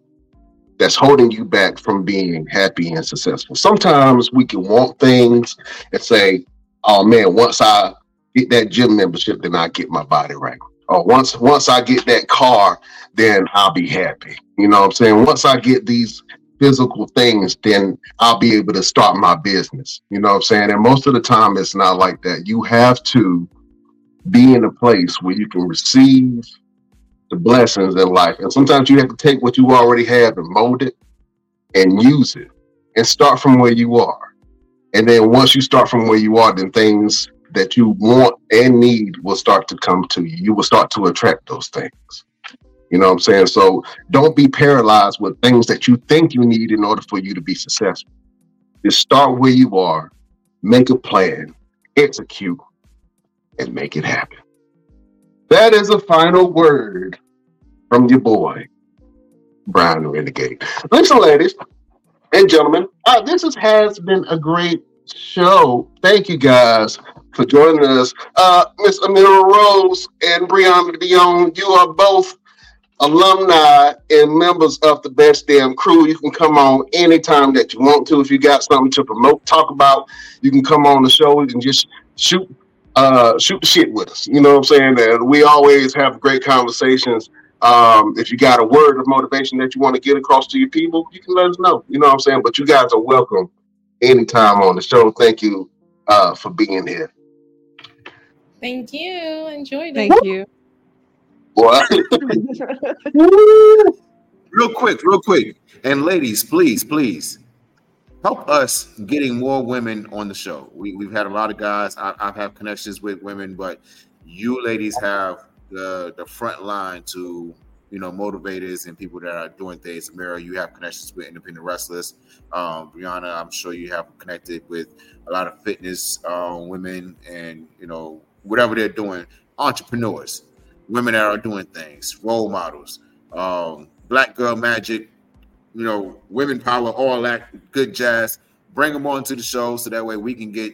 that's holding you back from being happy and successful. Sometimes we can want things and say, oh man, once I get that gym membership, then I get my body right. Or once once I get that car, then I'll be happy. You know what I'm saying? Once I get these physical things, then I'll be able to start my business. You know what I'm saying? And most of the time it's not like that. You have to be in a place where you can receive the blessings in life. And sometimes you have to take what you already have and mold it and use it and start from where you are. And then once you start from where you are, then things that you want and need will start to come to you. You will start to attract those things. You know what I'm saying? So don't be paralyzed with things that you think you need in order for you to be successful. Just start where you are, make a plan, execute, and make it happen. That is a final word from your boy, Brian Renegade. Listen, ladies and gentlemen, uh, this is, has been a great show. Thank you guys for joining us. Uh, Miss Ameera Roze and Brianna Dion, you are both alumni and members of the Best Damn Crew. You can come on anytime that you want to. If you got something to promote, talk about, you can come on the show. and just shoot uh, shoot shit with us. You know what I'm saying? And we always have great conversations. Um, if you got a word of motivation that you want to get across to your people, you can let us know. You know what I'm saying? But you guys are welcome anytime on the show. Thank you uh, for being here. Thank you. Enjoyed it. Thank you. What? Real quick, real quick. And ladies, please, please help us getting more women on the show. We, we've had a lot of guys. I, I've had connections with women, but you ladies have the the front line to you know motivators and people that are doing things. Ameera, you have connections with independent wrestlers. Um, Brianna, I'm sure you have connected with a lot of fitness uh, women and you know whatever they're doing, entrepreneurs, women that are doing things, role models, um, Black Girl Magic, you know, women power, all that good jazz. Bring them on to the show so that way we can get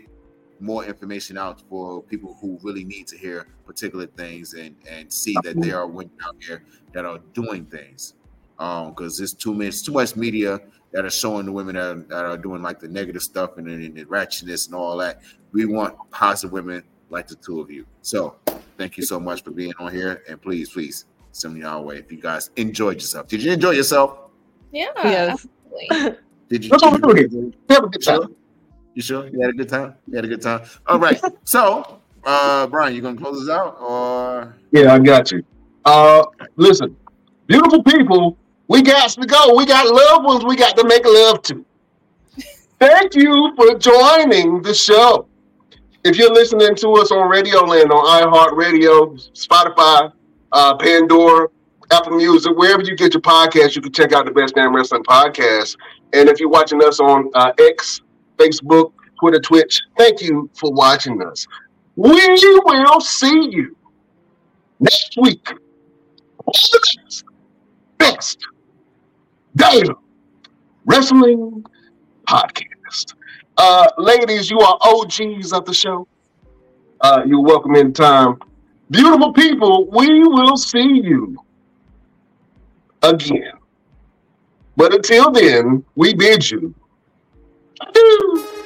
more information out for people who really need to hear particular things and and see that there are women out here that are doing things. Um, because there's too much too much media that are showing the women that are, that are doing like the negative stuff and, and the ratchetness and all that. We want positive women like the two of you. So thank you so much for being on here, and please, please send me our way if you guys enjoyed yourself. Did you enjoy yourself? Yeah. Yes. absolutely. Did you? That's what we're did doing you- You sure? You had a good time? You had a good time? All right. So, uh, Brian, you gonna close us out or Yeah, I got you. Uh, listen, beautiful people, we got to go. We got loved ones we got to make love to. Thank you for joining the show. If you're listening to us on Radio Land, on iHeartRadio, Spotify, uh, Pandora, Apple Music, wherever you get your podcast, you can check out the Best Damn Wrestling Podcast. And if you're watching us on uh, X, Facebook, Twitter, Twitch, thank you for watching us. We will see you next week. Best, best wrestling podcast. Uh, ladies, you are OGs of the show. Uh, you're welcome in time. Beautiful people, we will see you again. But until then, we bid you adieu.